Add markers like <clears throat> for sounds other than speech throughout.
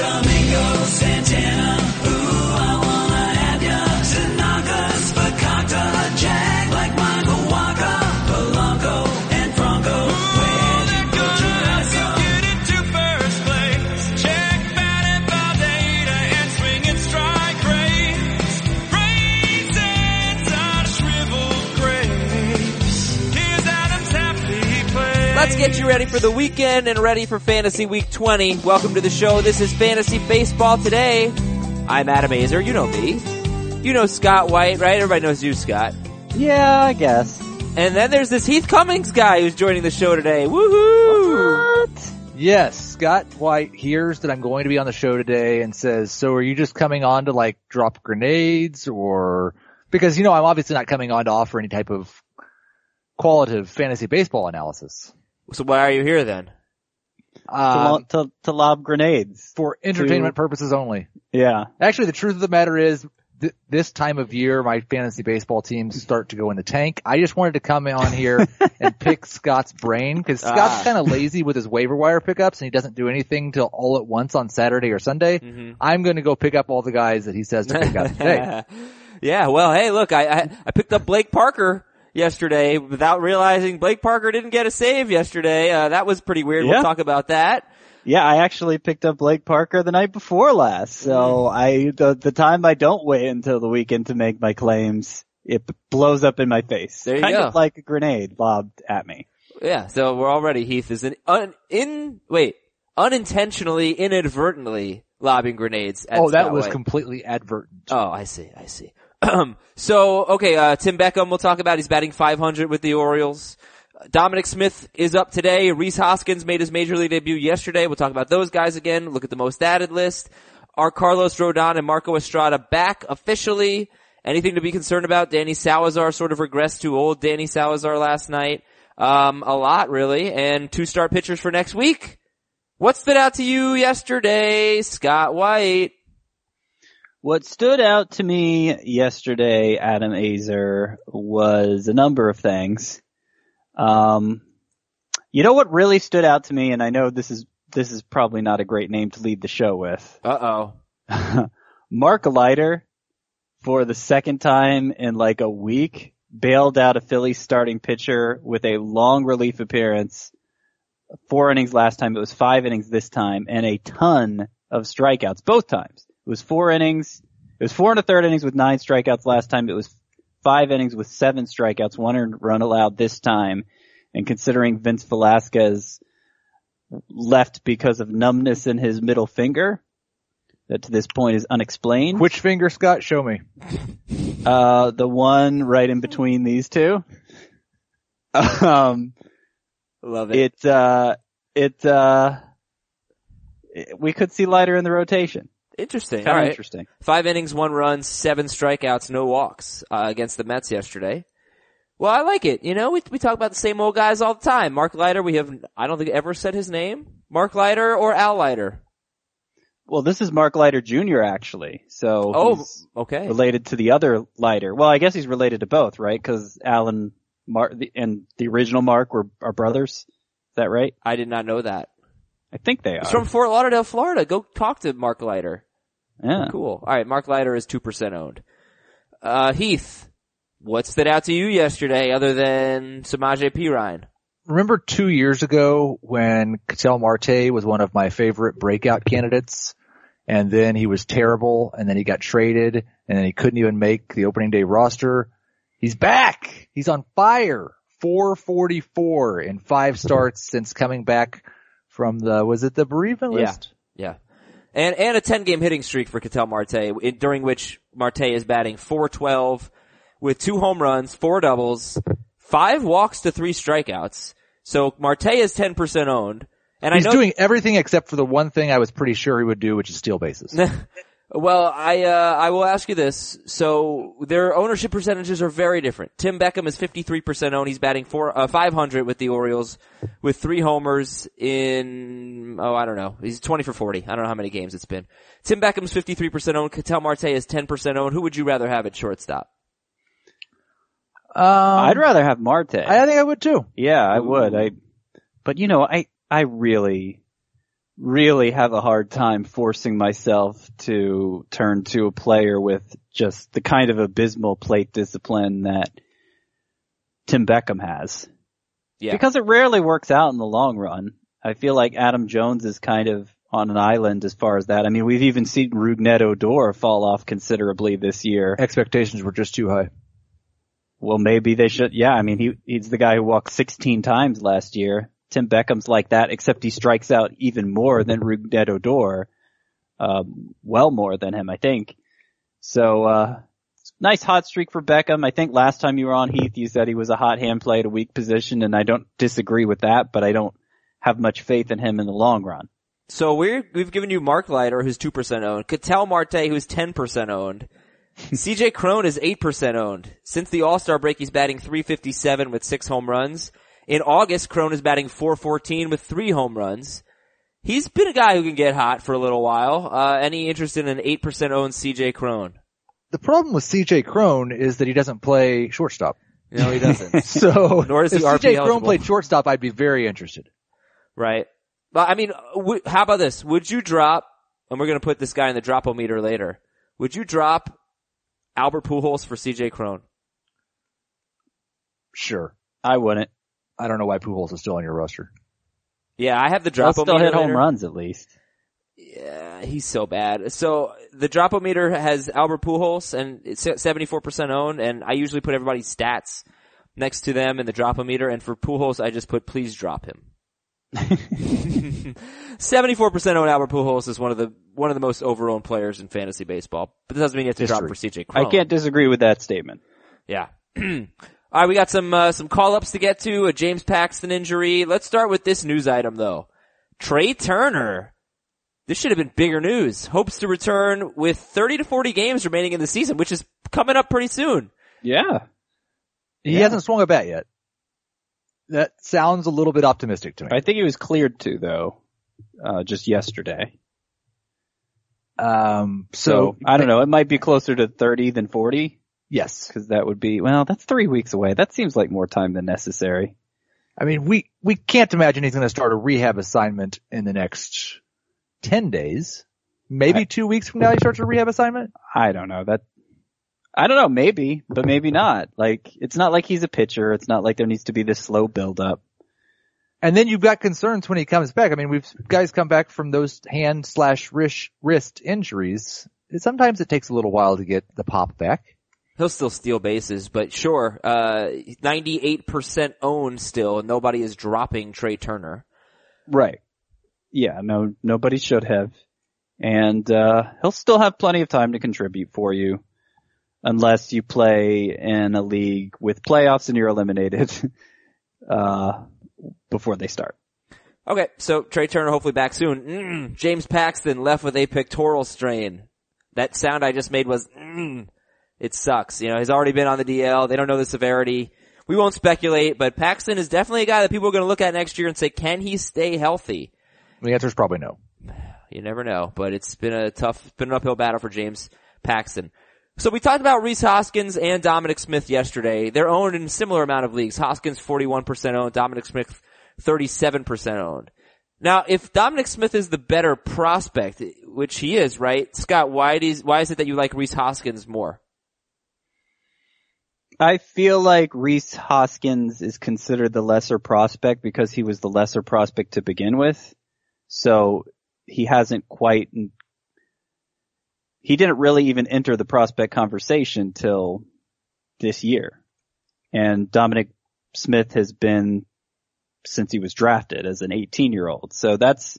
Domingo Santana, get you ready for the weekend and ready for Fantasy Week 20. Welcome to the show. This is Fantasy Baseball Today. I'm Adam Aizer. You know me. You know Scott White, right? Everybody knows you, Scott. Yeah, I guess. And then there's this Heath Cummings guy who's joining the show today. Woohoo! Yes, Scott White hears that I'm going to be on the show today and says, so are you just coming on to like drop grenades or, because you know, I'm obviously not coming on to offer any type of qualitative fantasy baseball analysis. So why are you here then? to, Um, lo- to, to lob grenades. for entertainment purposes only. Yeah. Actually, the truth of the matter is, th- this time of year, my fantasy baseball teams start to go in the tank. I just wanted to come on here <laughs> and pick Scott's brain because Scott's Ah. kind of lazy with his waiver wire pickups and he doesn't do anything till all at once on Saturday or Sunday. Mm-hmm. I'm going to go pick up all the guys that he says to pick up today. <laughs> yeah, well, hey, look, I, I, I picked up Blake Parker yesterday without realizing Blake Parker didn't get a save yesterday. Uh, that was pretty weird. We'll talk about that. Yeah, I actually picked up Blake Parker the night before last. So I, the, the time I don't wait until the weekend to make my claims, it blows up in my face. There you kind go. of like a grenade lobbed at me. Yeah, so we're already Heath is an un, in wait unintentionally, inadvertently lobbing grenades. At oh, that Scott was White. completely advertent. Oh, I see, I see. <clears throat> so okay, uh, Tim Beckham we'll talk about. He's batting 500 with the Orioles. Dominic Smith is up today. Rhys Hoskins made his major league debut yesterday. We'll talk about those guys again. Look at the most added list. Are Carlos Rodon and Marco Estrada back officially? Anything to be concerned about? Danny Salazar sort of regressed to old Danny Salazar last night. Um, a lot really, and two star pitchers for next week. What stood out to you yesterday, Scott White? What stood out to me yesterday, Adam Aizer, was a number of things. Um, you know what really stood out to me, and I know this is this is probably not a great name to lead the show with. Uh oh. <laughs> Mark Leiter, for the second time in like a week, bailed out a Phillies starting pitcher with a long relief appearance. Four innings last time, it was five innings this time, and a ton of strikeouts both times. It was four innings, it was four and a third innings with nine strikeouts last time, it was five innings with seven strikeouts, one run allowed this time, and considering Vince Velasquez left because of numbness in his middle finger, that to this point is unexplained. Which finger, Scott? Show me. Uh, the one right in between these two. Um, Love it. it, uh, it, uh, it- we could see Leiter in the rotation. Interesting. Kind of right. interesting. Five innings, one run, seven strikeouts, no walks uh, against the Mets yesterday. Well, I like it. You know, we we talk about the same old guys all the time. Mark Leiter, we have I don't think ever said his name. Mark Leiter or Al Leiter. Well, this is Mark Leiter Jr. actually. So Oh, he's okay. related to the other Leiter. Well, I guess he's related to both, right? Cause Alan Mark and the original Mark were are brothers. Is that right? I did not know that. I think they are. He's from Fort Lauderdale, Florida. Go talk to Mark Leiter. Yeah. Cool. All right, Mark Leiter is two percent owned. Uh, Heath, what stood out to you yesterday other than Samaje Perine? Remember two years ago when Ketel Marte was one of my favorite breakout candidates and then he was terrible and then he got traded and then he couldn't even make the opening day roster. He's back. He's on fire. 444 in five starts since coming back from the, was it the bereavement list? Yeah. Yeah. And, and a 10 game hitting streak for Ketel Marte, during which Marte is batting 412 with two home runs, four doubles, five walks to three strikeouts. So Marte is 10% owned. And He's I know, doing everything except for the one thing I was pretty sure he would do, which is steal bases. <laughs> well, I, uh, I will ask you this. So their ownership percentages are very different. Tim Beckham is 53% owned. He's batting four, uh, 500 with the Orioles with three homers in, oh, I don't know. He's 20 for 40. I don't know how many games it's been. Tim Beckham's 53% owned. Ketel Marte is 10% owned. Who would you rather have at shortstop? Um, I'd rather have Marte. I think I would too. Yeah, I would. I, but you know, I, I really, really have a hard time forcing myself to turn to a player with just the kind of abysmal plate discipline that Tim Beckham has. Yeah. Because it rarely works out in the long run. I feel like Adam Jones is kind of on an island as far as that. I mean, we've even seen Rougned Odor fall off considerably this year. Expectations were just too high. Well, maybe they should. Yeah, I mean, he he's the guy who walked 16 times last year. Tim Beckham's like that, except he strikes out even more than Rougned Odor. Um, well more than him, I think. So, uh, nice hot streak for Beckham. I think last time you were on Heath, you said he was a hot hand play at a weak position, and I don't disagree with that, but I don't have much faith in him in the long run. So we're, we've given you Mark Leiter, who's 2% owned, Ketel Marte, who's 10% owned. <laughs> CJ Cron is 8% owned. Since the All-Star break, he's batting 357 with six home runs. In August, Cron is batting 414 with three home runs. He's been a guy who can get hot for a little while. Uh, any interest in an 8% owned CJ Cron? The problem with CJ Cron is that he doesn't play shortstop. No, he doesn't. <laughs> So <laughs> Nor is if he RP CJ Cron played shortstop, I'd be very interested. right. But I mean, w- how about this? Would you drop, and we're gonna put this guy in the drop-o-meter later, would you drop Albert Pujols for CJ Cron? Sure. I wouldn't. I don't know why Pujols is still on your roster. Yeah, I have the He'll drop-o-meter still hit home runs at least. Yeah, he's so bad. So the drop-o-meter has Albert Pujols and it's 74% owned and I usually put everybody's stats next to them in the drop-o-meter and for Pujols I just put please drop him. <laughs> 74% owned Albert Pujols is one of the, one of the most overowned players in fantasy baseball. But that doesn't mean you have to drop for CJ I can't disagree with that statement. Yeah. <clears throat> All right, we got some uh, some call ups to get to. A James Paxton injury. Let's start with this news item though. Trea Turner. This should have been bigger news. Hopes to return with 30 to 40 games remaining in the season, which is coming up pretty soon. Yeah. He Yeah. hasn't swung a bat yet. That sounds a little bit optimistic to me. I think he was cleared to though, uh, just yesterday. Um, So, so, I don't know. It might be closer to 30 than 40 yes. because that would be, well, that's three weeks away. That seems like more time than necessary. I mean, we, we can't imagine he's going to start a rehab assignment in the next 10 days. Maybe I- two weeks from now he starts a rehab assignment. I don't know that. I don't know, maybe, but maybe not. Like, it's not like he's a pitcher. It's not like there needs to be this slow build up. And then you've got concerns when he comes back. I mean, we've guys come back from those hand slash wrist, wrist injuries. Sometimes it takes a little while to get the pop back. He'll still steal bases, but sure, uh, 98% owned still. And nobody is dropping Trea Turner. Right. Yeah, no, nobody should have. And, uh, he'll still have plenty of time to contribute for you. Unless you play in a league with playoffs and you're eliminated, <laughs> uh, before they start. Okay, so Trea Turner hopefully back soon. Mm, James Paxton left with a pectoral strain. That sound I just made was, mm, it sucks. You know, he's already been on the DL. They don't know the severity. We won't speculate, but Paxton is definitely a guy that people are going to look at next year and say, can he stay healthy? The answer is probably no. <sighs> You never know, but it's been a tough, been an uphill battle for James Paxton. So we talked about Rhys Hoskins and Dominic Smith yesterday. They're owned in a similar amount of leagues. Hoskins 41% owned, Dominic Smith 37% owned. Now, if Dominic Smith is the better prospect, which he is, right? Scott, why is, why is it that you like Rhys Hoskins more? I feel like Rhys Hoskins is considered the lesser prospect because he was the lesser prospect to begin with. So he hasn't quite, he didn't really even enter the prospect conversation till this year. And Dominic Smith has been since he was drafted as an 18 year old. So that's,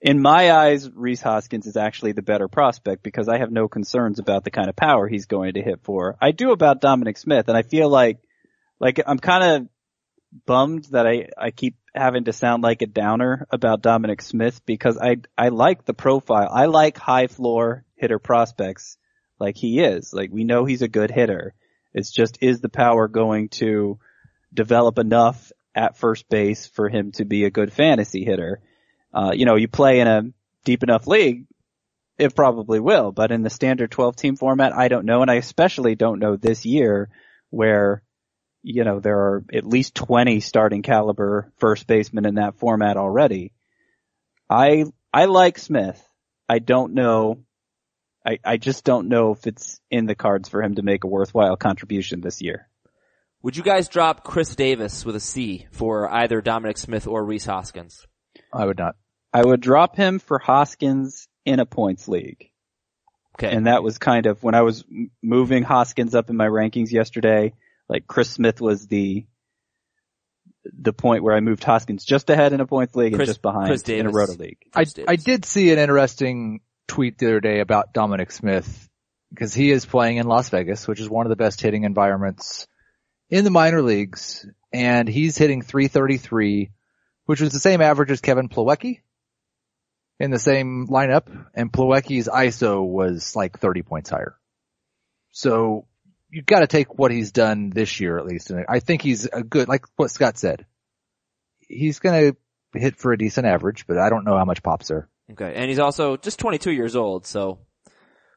in my eyes, Rhys Hoskins is actually the better prospect because I have no concerns about the kind of power he's going to hit for. I do about Dominic Smith and I feel like, like I'm kind of bummed that I, I keep having to sound like a downer about Dominic Smith because I, I like the profile. I like high floor hitter prospects like he is. Like we know he's a good hitter. It's just, is the power going to develop enough at first base for him to be a good fantasy hitter? Uh, you know, you play in a deep enough league, it probably will, but in the standard 12 team format, I don't know. And I especially don't know this year where, you know, there are at least 20 starting caliber first basemen in that format already. I I like Smith. I don't know. I I just don't know if it's in the cards for him to make a worthwhile contribution this year. Would you guys drop Chris Davis with a C for either Dominic Smith or Rhys Hoskins? I would not. I would drop him for Hoskins in a points league. Okay. And that was kind of when I was moving Hoskins up in my rankings yesterday, like Chris Smith was the the point where I moved Hoskins just ahead in a points league Chris- and just behind Chris in a Davis. roto league. I, Chris I Davis. did see an interesting tweet the other day about Dominic Smith because he is playing in Las Vegas, which is one of the best hitting environments in the minor leagues, and he's hitting 333, which was the same average as Kevin Plawecki in the same lineup, and Plawecki's ISO was like 30 points higher. So you've got to take what he's done this year at least, and I think he's a good, like what Scott said. He's gonna hit for a decent average, but I don't know how much pops there. Okay, and he's also just 22 years old, so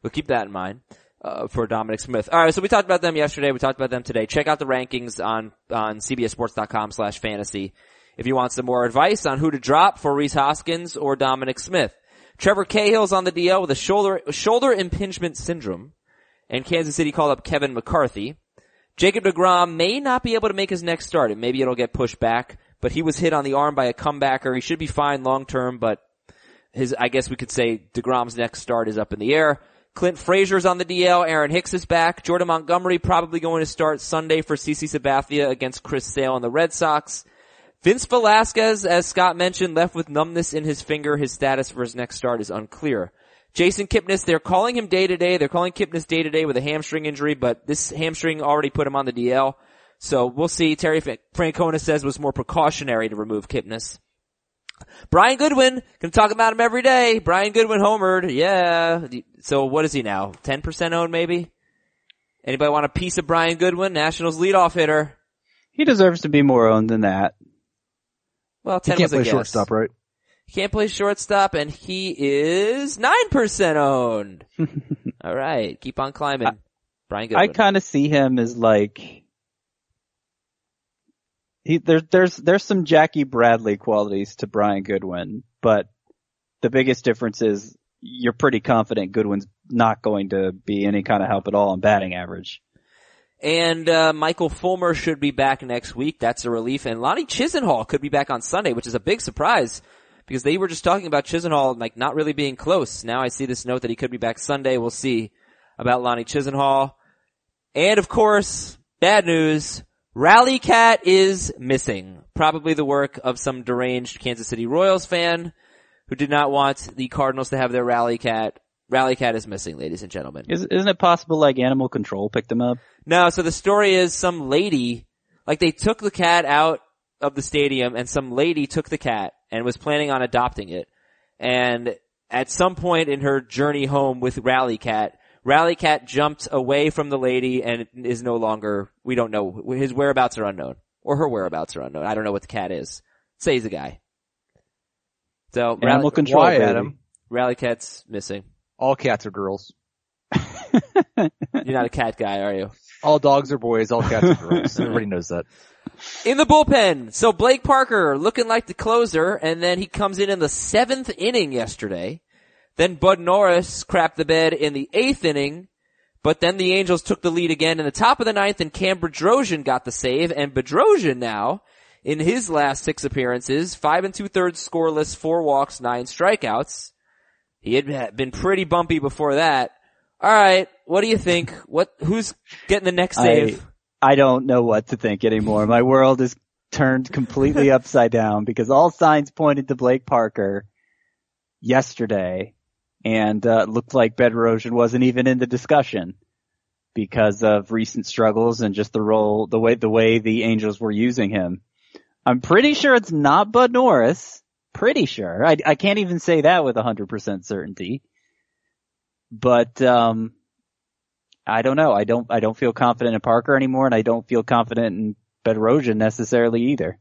we'll keep that in mind uh, for Dominic Smith. All right, so we talked about them yesterday. We talked about them today. Check out the rankings on on CBSSports.com/fantasy if you want some more advice on who to drop for Rhys Hoskins or Dominic Smith. Trevor Cahill's on the DL with a shoulder shoulder impingement syndrome, and Kansas City called up Kevin McCarthy. Jacob DeGrom may not be able to make his next start, and maybe it'll get pushed back. But he was hit on the arm by a comebacker. He should be fine long term, but his, I guess we could say DeGrom's next start is up in the air. Clint Frazier's on the DL. Aaron Hicks is back. Jordan Montgomery probably going to start Sunday for CC Sabathia against Chris Sale and the Red Sox. Vince Velasquez, as Scott mentioned, left with numbness in his finger. His status for his next start is unclear. Jason Kipnis, they're calling him day to day. They're calling Kipnis day to day with a hamstring injury, but this hamstring already put him on the DL. So we'll see. Terry Francona says was more precautionary to remove Kipnis. Brian Goodwin, can talk about him every day. Brian Goodwin homered, yeah. So what is he now? 10% owned maybe? Anybody want a piece of Brian Goodwin? Nationals leadoff hitter. He deserves to be more owned than that. Well, 10 He 10 can't play guess. shortstop, right? He can't play shortstop and he is 9% owned. <laughs> All right. Keep on climbing. Brian I kind of see him as like he there's there's there's some Jackie Bradley qualities to Brian Goodwin, but the biggest difference is you're pretty confident Goodwin's not going to be any kind of help at all in batting average. And uh, Michael Fulmer should be back next week. That's a relief. And Lonnie Chisenhall could be back on Sunday, which is a big surprise because they were just talking about Chisenhall like not really being close. Now I see this note that he could be back Sunday. We'll see about Lonnie Chisenhall. And of course, bad news. Rally Cat is missing. Probably the work of some deranged Kansas City Royals fan who did not want the Cardinals to have their Rally Cat. Rally Cat is missing, ladies and gentlemen. Is, isn't it possible like Animal Control picked him up? No, so the story is some lady, like they took the cat out of the stadium and some lady took the cat and was planning on adopting it. And at some point in her journey home with Rally Cat, Rally Cat jumped away from the lady and is no longer, we don't know, his whereabouts are unknown. Or her whereabouts are unknown. I don't know what the cat is. Say he's a guy. So, Rally, Animal Control. Why, baby. Adam? Rally Cat's missing. All cats are girls. You're not a cat guy, are you? All dogs are boys. All cats are girls. <laughs> Everybody knows that. in the bullpen. So Blake Parker looking like the closer, and then he comes in in the seventh inning yesterday. Then Bud Norris crapped the bed in the eighth inning, but then the Angels took the lead again in the top of the ninth, and Cam Bedrosian got the save, and Bedrosian now, in his last six appearances, five and two thirds scoreless, four walks, nine strikeouts. He had been pretty bumpy before that. All right, what do you think? What who's getting the next save? I don't know what to think anymore. My world is turned completely <laughs> upside down because all signs pointed to Blake Parker yesterday and uh, looked like Bedrosian wasn't even in the discussion because of recent struggles and just the role, the way, the way the Angels were using him. I'm pretty sure it's not Bud Norris. Pretty sure. I, I can't even say that with 100% certainty. But, um, I don't know. I don't, I don't feel confident in Parker anymore and I don't feel confident in Bedrosian necessarily either.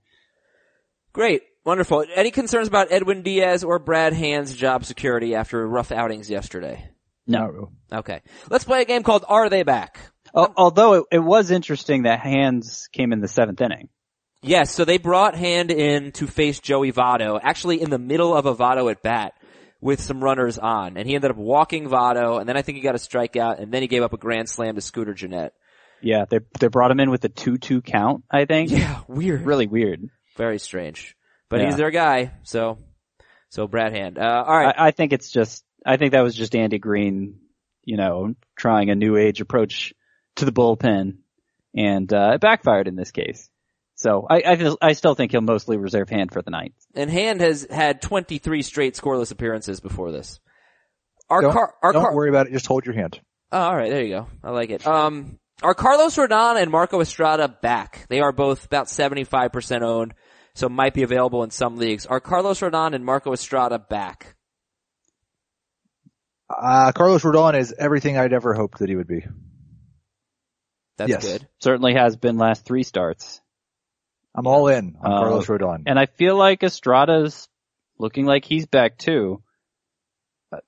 Great. Wonderful. Any concerns about Edwin Diaz or Brad Hand's job security after rough outings yesterday? No. Okay. Let's play a game called Are They Back? Al- Although it, it was interesting that Hands came in the seventh inning. Yes, so they brought Hand in to face Joey Votto, actually in the middle of a Votto at bat with some runners on, and he ended up walking Votto, and then I think he got a strikeout, and then he gave up a grand slam to Scooter Gennett. Yeah, they they brought him in with a two-two count. I think. Yeah, weird. Really weird. Very strange. But Yeah. he's their guy, so, so Brad Hand. Uh, alright. I, I think it's just. I think that was just Andy Green, you know, trying a new age approach to the bullpen, and uh, it backfired in this case. So I I, feel- I still think he'll mostly reserve hand for the night. And Hand has had 23 straight scoreless appearances before this. Our Don't, car, our don't car, worry about it. Just hold your hand. Oh, all right, there you go. I like it. Um, are Carlos Rodon and Marco Estrada back? They are both about 75% owned, so might be available in some leagues. Are Carlos Rodon and Marco Estrada back? Uh, Carlos Rodon is everything I'd ever hoped that he would be. That's Yes. good. Certainly has been last three starts. I'm all in on Uh, Carlos Rodon. And I feel like Estrada's looking like he's back too. Uh,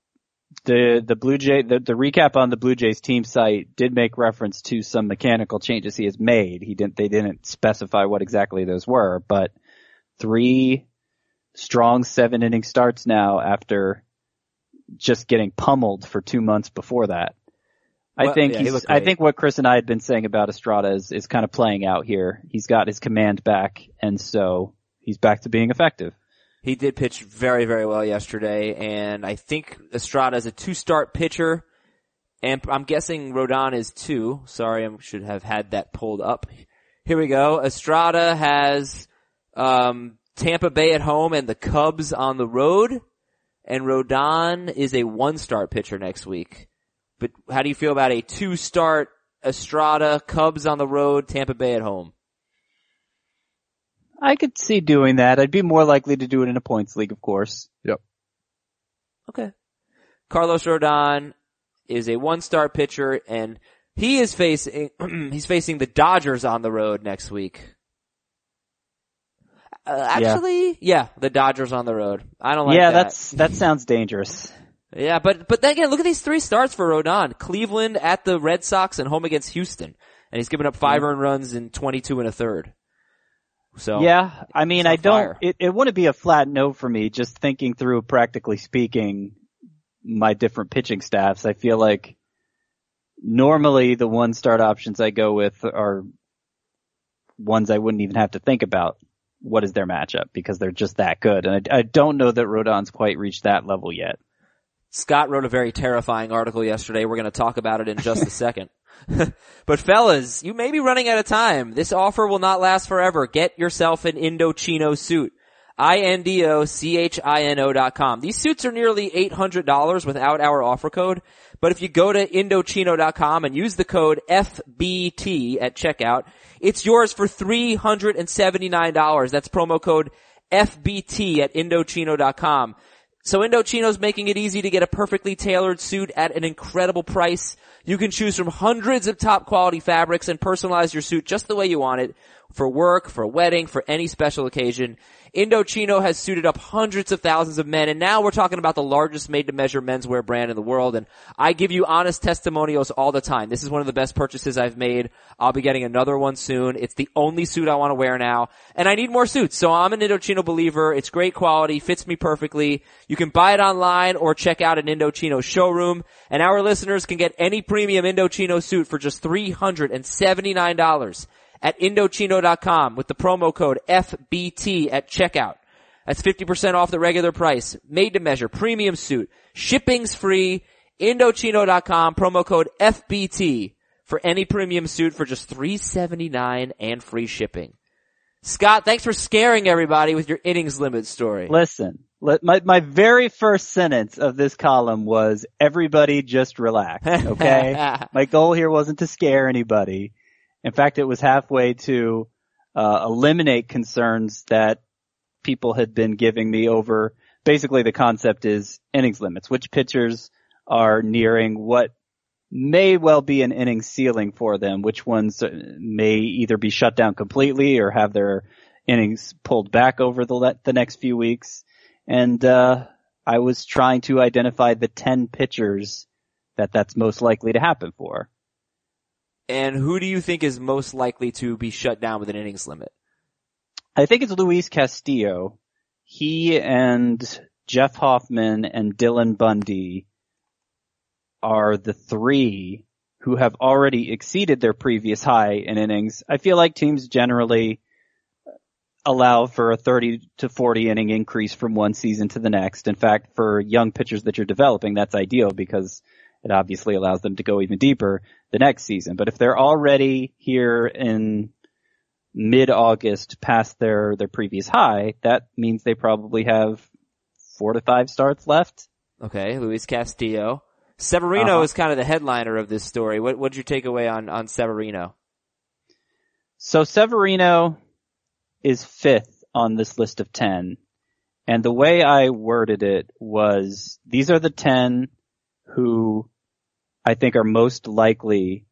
The the Blue Jay the, the recap on the Blue Jays team site did make reference to some mechanical changes he has made. He didn't they didn't specify what exactly those were, but three strong seven inning starts now after just getting pummeled for two months before that. I Well, think yeah, he's, looked I think what Chris and I had been saying about Estrada is, is kind of playing out here. He's got his command back and so he's back to being effective. He did pitch very, very well yesterday, and I think Estrada is a two-start pitcher, and I'm guessing Rodon is too. Sorry, I should have had that pulled up. Here we go. Estrada has um, Tampa Bay at home and the Cubs on the road, and Rodon is a one-start pitcher next week. But how do you feel about a two-start Estrada, Cubs on the road, Tampa Bay at home? I could see doing that. I'd be more likely to do it in a points league, of course. Yep. Okay. Carlos Rodon is a one-star pitcher and he is facing, <clears throat> he's facing the Dodgers on the road next week. Uh, actually, yeah. the Dodgers on the road. I don't like yeah, that. that's, that sounds dangerous. Yeah, but, but then again, look at these three starts for Rodon. Cleveland at the Red Sox and home against Houston. And he's given up five earned runs in 22 and a third. So. Yeah, I mean, I don't, it, it wouldn't be a flat no for me just thinking through practically speaking my different pitching staffs. I feel like normally the one start options I go with are ones I wouldn't even have to think about what is their matchup because they're just that good. And I, I don't know that Rodon's quite reached that level yet. Scott wrote a very terrifying article yesterday. We're going to talk about it in just a <laughs> second. <laughs> but fellas, you may be running out of time. This offer will not last forever. Get yourself an Indochino suit. I-N-D-O-C-H-I-N-O dot com. These suits are nearly $800 without our offer code. But if you go to Indochino.com and use the code FBT at checkout, it's yours for $379. That's promo code FBT at Indochino.com. So Indochino's making it easy to get a perfectly tailored suit at an incredible price. You can choose from hundreds of top quality fabrics and personalize your suit just the way you want it. For work, for a wedding, for any special occasion. Indochino has suited up hundreds of thousands of men and now we're talking about the largest made to measure menswear brand in the world and I give you honest testimonials all the time. This is one of the best purchases I've made. I'll be getting another one soon. It's the only suit I want to wear now and I need more suits. So I'm an Indochino believer. It's great quality, fits me perfectly. You can buy it online or check out an Indochino showroom and our listeners can get any premium Indochino suit for just $379 at Indochino.com with the promo code FBT at checkout. That's 50% off the regular price. Made to measure, premium suit. Shipping's free. Indochino.com, promo code FBT for any premium suit for just 379 and free shipping. Scott, thanks for scaring everybody with your innings limit story. Listen, let, my, my very first sentence of this column was everybody just relax, <laughs> okay? my goal here wasn't to scare anybody. In fact, it was halfway to uh, eliminate concerns that people had been giving me over. Basically, the concept is innings limits. Which pitchers are nearing what may well be an inning ceiling for them? Which ones uh, may either be shut down completely or have their innings pulled back over the the next few weeks? And uh, I was trying to identify the ten pitchers that that's most likely to happen for. And who do you think is most likely to be shut down with an innings limit? I think it's Luis Castillo. He and Jeff Hoffman and Dylan Bundy are the three who have already exceeded their previous high in innings. I feel like teams generally allow for a 30 to 40 inning increase from one season to the next. In fact, for young pitchers that you're developing, that's ideal because it obviously allows them to go even deeper the next season. But if they're already here in mid-August past their, their previous high, that means they probably have four to five starts left. Okay, Luis Castillo. Severino Uh-huh. is kind of the headliner of this story. What what'd you take away on on Severino? So Severino is fifth on this list of 10. And the way I worded it was, these are the 10 who I think are most likely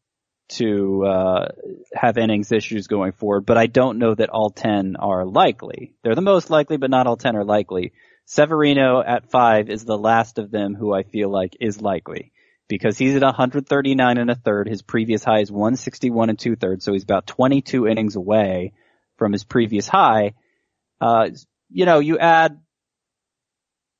to uh, have innings issues going forward, but I don't know that all 10 are likely. They're the most likely, but not all 10 are likely. Severino at five is the last of them who I feel like is likely because he's at 139 and a third. His previous high is 161 and two thirds, so he's about 22 innings away from his previous high. Uh, you know, you add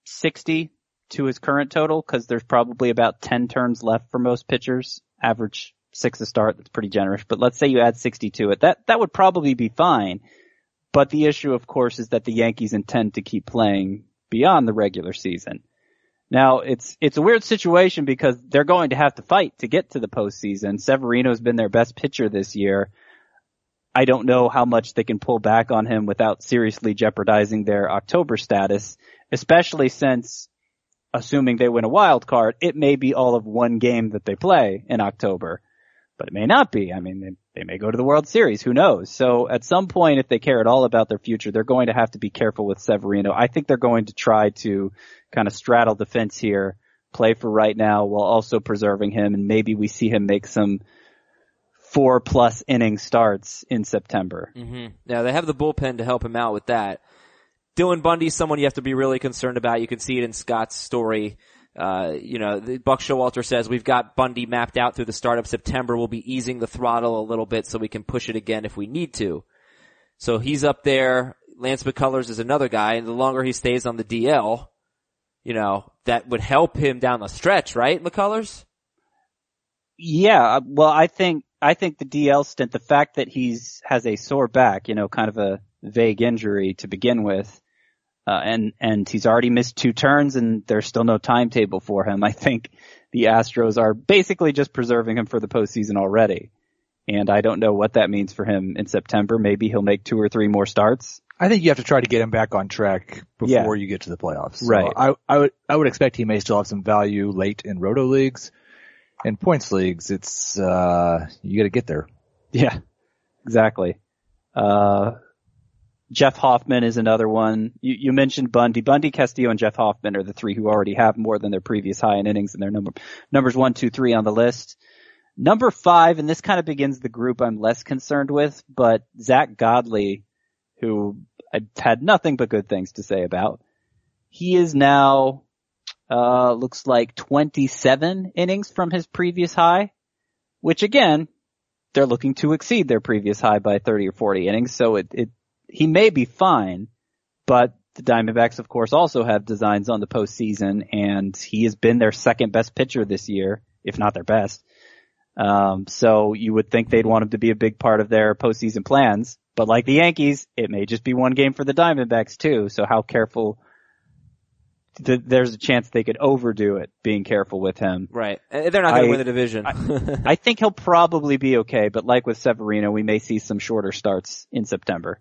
60 to his current total because there's probably about 10 turns left for most pitchers, average six a start. That's pretty generous, but let's say you add 60 to it. That, that would probably be fine. But the issue, of course, is that the Yankees intend to keep playing beyond the regular season. Now it's it's a weird situation because they're going to have to fight to get to the postseason. Severino's been their best pitcher this year. I don't know how much they can pull back on him without seriously jeopardizing their October status, especially since, assuming they win a wild card, it may be all of one game that they play in October. But it may not be. I mean, they, they may go to the World Series. Who knows? So at some point, if they care at all about their future, they're going to have to be careful with Severino. I think they're going to try to kind of straddle the fence here, play for right now while also preserving him, and maybe we see him make some four plus inning starts in September. Mm-hmm. Now they have the bullpen to help him out with that. Dylan Bundy's someone you have to be really concerned about. You can see it in Scott's story. Uh, you know, Buck Showalter says we've got Bundy mapped out through the start of September. We'll be easing the throttle a little bit so we can push it again if we need to. So he's up there. Lance McCullers is another guy, and the longer he stays on the DL, you know, that would help him down the stretch, right, McCullers? Yeah, uh, well, I think I think the DL stint, the fact that he's has a sore back, you know, kind of a vague injury to begin with, uh, and and he's already missed two turns, and there's still no timetable for him. <laughs> I think the Astros are basically just preserving him for the postseason already, and I don't know what that means for him in September. Maybe he'll make two or three more starts. I think you have to try to get him back on track before Yeah. you get to the playoffs. So Right. I, I would, I would expect he may still have some value late in roto leagues. In points leagues, it's, uh, you gotta get there. Yeah, exactly. Uh, Jeff Hoffman is another one. You, you mentioned Bundy. Bundy, Castillo, and Jeff Hoffman are the three who already have more than their previous high in innings and their number, numbers one, two, three on the list. Number five, and this kind of begins the group I'm less concerned with, but Zack Godley, who I've had nothing but good things to say about. He is now, uh, looks like 27 innings from his previous high, which again, they're looking to exceed their previous high by 30 or 40 innings. So it, it, he may be fine, but the Diamondbacks of course also have designs on the postseason and he has been their second best pitcher this year, if not their best. Um, so you would think they'd want him to be a big part of their postseason plans, but like the Yankees, it may just be one game for the Diamondbacks too. So how careful, th- there's a chance they could overdo it being careful with him. Right. They're not going to win the division. I think he'll probably be okay, but like with Severino, we may see some shorter starts in September.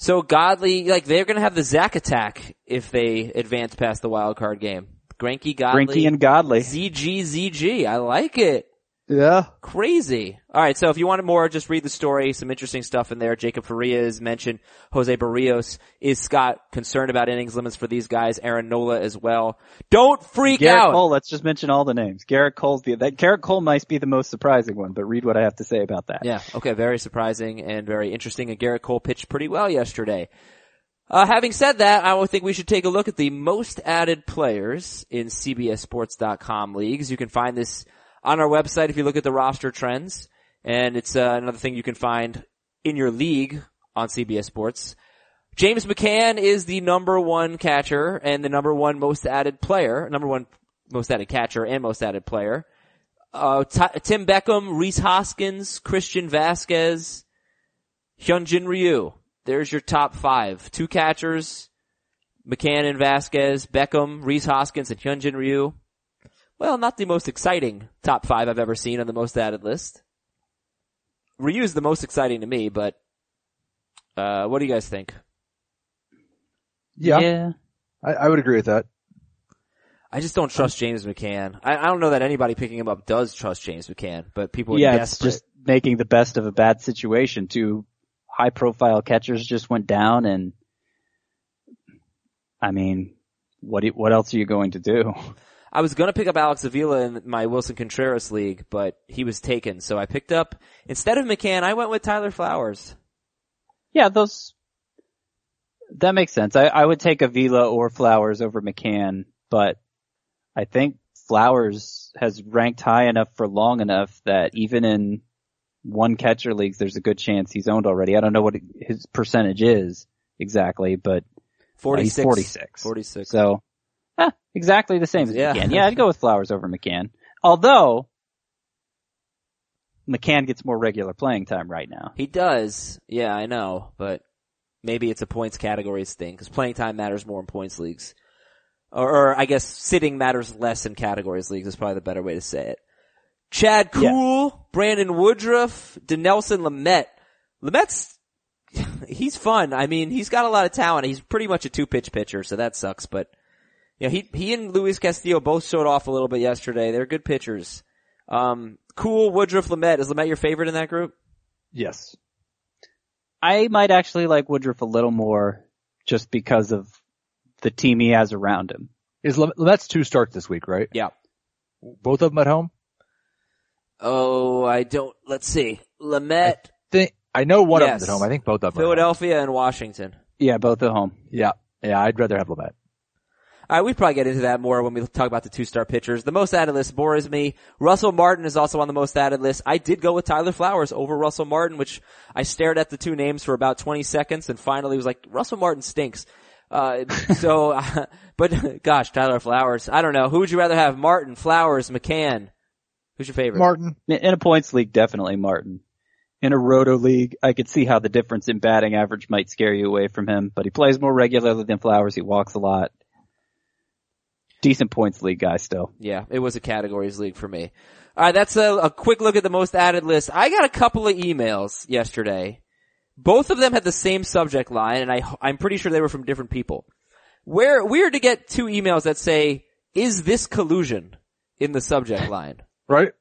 So Godley, like they're gonna have the Zach attack if they advance past the wild card game. Greinke Godley. Greinke and Godley. ZG ZG. I like it. Yeah. Crazy. Alright, so if you wanted more, just read the story. Some interesting stuff in there. Jacob Faria is mentioned. Jose Berrios. Is Scott concerned about innings limits for these guys? Aaron Nola as well. Don't freak Gerrit out! Cole, let's just mention all the names. Gerrit Cole's the, that, Gerrit Cole might be the most surprising one, but read what I have to say about that. Yeah, okay, very surprising and very interesting. And Gerrit Cole pitched pretty well yesterday. Uh, having said that, I would think we should take a look at the most added players in CBSSports.com leagues. You can find this on our website if you look at the roster trends. And it's uh, another thing you can find in your league on CBS Sports. James McCann is the number one catcher and the number one most added player, number one most added catcher and most added player. Uh, Ti- Tim Beckham, Rhys Hoskins, Christian Vazquez, Hyunjin Ryu. There's your top five. Two catchers, McCann and Vazquez, Beckham, Rhys Hoskins, and Hyunjin Ryu. Well, not the most exciting top five I've ever seen on the most added list. Ryu's the most exciting to me, but uh, what do you guys think? Yeah, yeah. I, I would agree with that. I just don't trust James McCann. I, I don't know that anybody picking him up does trust James McCann, but people are Yeah, it's just making the best of a bad situation. Two high profile catchers just went down and I mean, what, do what else are you going to do? <laughs> I was gonna pick up Alex Avila in my Willson Contreras league, but he was taken, so I picked up instead of McCann, I went with Tyler Flowers. Yeah, those, that makes sense. I, I would take Avila or Flowers over McCann, but I think Flowers has ranked high enough for long enough that even in one catcher leagues, there's a good chance he's owned already. I don't know what his percentage is exactly, but uh, Forty he's 46. Forty six. So, eh, <laughs> exactly the same as Yeah. McCann. Yeah, I'd go with Flowers over McCann. Although, McCann gets more regular playing time right now. He does. Yeah, I know, but maybe it's a points categories thing because playing time matters more in points leagues. Or, or I guess sitting matters less in categories leagues is probably the better way to say it. Chad Kuhl, Brandon Woodruff, Dinelson Lamet. Lamet's, <laughs> he's fun. I mean, he's got a lot of talent. He's pretty much a two pitch pitcher, so that sucks, but yeah, he, he and Luis Castillo both showed off a little bit yesterday. They're good pitchers. Um, Kuhl, Woodruff, Lamet. Is Lamet your favorite in that group? Yes. I might actually like Woodruff a little more just because of the team he has around him. Is Lem- Lamet's two starts this week, right? Yeah. Both of them at home. Oh, I don't. Let's see. Lamet, Think I know one Yes. of them's at home. I think both of them. are at home. Philadelphia, and Washington. Yeah, both at home. Yeah, yeah. I'd rather have Lamet. All right, we probably get into that more when we talk about the two-star pitchers. The most added list bores me. Russell Martin is also on the most added list. I did go with Tyler Flowers over Russell Martin, which I stared at the two names for about 20 seconds and finally was like, Russell Martin stinks. Uh, <laughs> so, <laughs> but <laughs> gosh, Tyler Flowers. I don't know. Who would you rather have? Martin, Flowers, McCann? Who's your favorite? Martin. In a points league, definitely Martin. In a roto league, I could see how the difference in batting average might scare you away from him, but he plays more regularly than Flowers. He walks a lot. Decent points league guy still. Yeah, it was a categories league for me. Alright, that's a, a quick look at the most added list. I got a couple of emails yesterday. Both of them had the same subject line and I, I'm pretty sure they were from different people. Where, weird to get two emails that say, is this collusion in the subject <laughs> line? Right.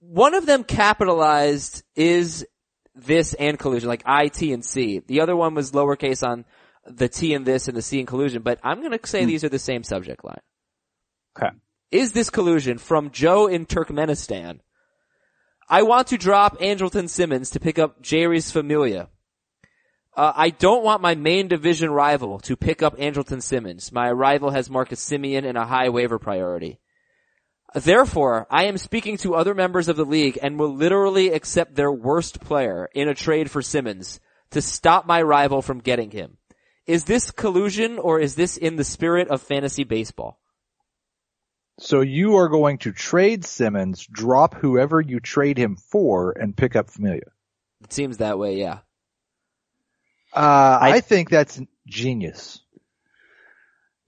One of them capitalized is this and collusion, like I, T, and C. The other one was lowercase on the T and this and the C and collusion, but I'm gonna say hmm. these are the same subject line. Okay. Is this collusion from Joe in Turkmenistan? I want to drop Andrelton Simmons to pick up Jeurys Familia. Uh, I don't want my main division rival to pick up Andrelton Simmons. My rival has Marcus Semien and a high waiver priority. Therefore, I am speaking to other members of the league and will literally accept their worst player in a trade for Simmons to stop my rival from getting him. Is this collusion or is this in the spirit of fantasy baseball? So you are going to trade Simmons, drop whoever you trade him for, and pick up Familia. It seems that way, yeah. Uh, I, think that's genius.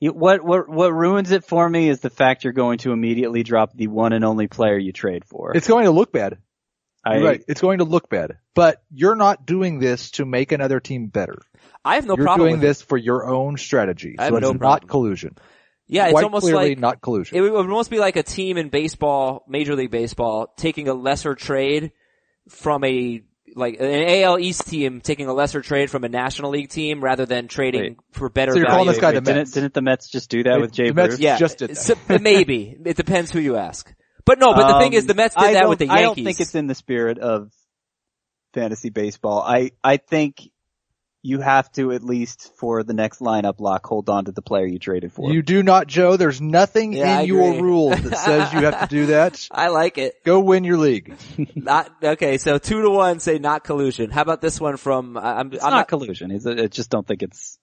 You- What, what, what ruins it for me is the fact you're going to immediately drop the one and only player you trade for. It's going to look bad. I, right. It's going to look bad. But you're not doing this to make another team better. I have no problem. you're problem doing with it. this for your own strategy. I have so it's no not problem. collusion. Yeah, it's Quite almost clearly like not collusion. it would almost be like a team in baseball, Major League Baseball, taking a lesser trade from a like an AL East team taking a lesser trade from a National League team rather than trading Wait. for better So you're value. calling this guy the didn't, Mets. didn't the Mets just do that with Jay The Mets- Bruce? yeah, just did that. so- <laughs> maybe it depends who you ask. But no, but the thing is, the Mets did Um, I that with the Yankees. I don't think it's in the spirit of fantasy baseball. I, I think you have to at least for the next lineup lock hold on to the player you traded for. You do not, Joe. There's nothing Yeah, I in your agree. rules that <laughs> says you have to do that. I like it. Go win your league. <laughs> Not okay. So two to one say not collusion. How about this one from? I- I'm, it's I'm not, not collusion. It's, I just don't think it's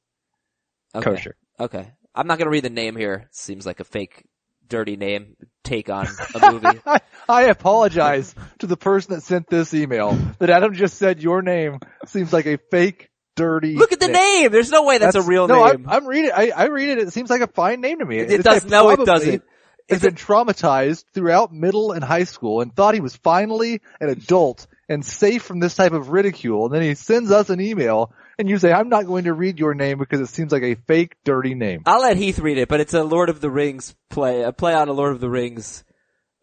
Okay. kosher. Okay. I'm not gonna read the name here. It Seems like a fake, dirty name take on a movie. I, <laughs> I apologize to the person that sent this email that Adam just said your name seems like a fake, dirty. Look at the name. There's no way that's, a real no, name. I'm, I'm reading. I, I read it. It seems like a fine name to me. It This does- no, it doesn't. Has been traumatized throughout middle and high school and thought he was finally an adult and safe from this type of ridicule. And then he sends us an email and you say, I'm not going to read your name because it seems like a fake, dirty name. I'll let Heath read it, but it's a Lord of the Rings play, a play on a Lord of the Rings,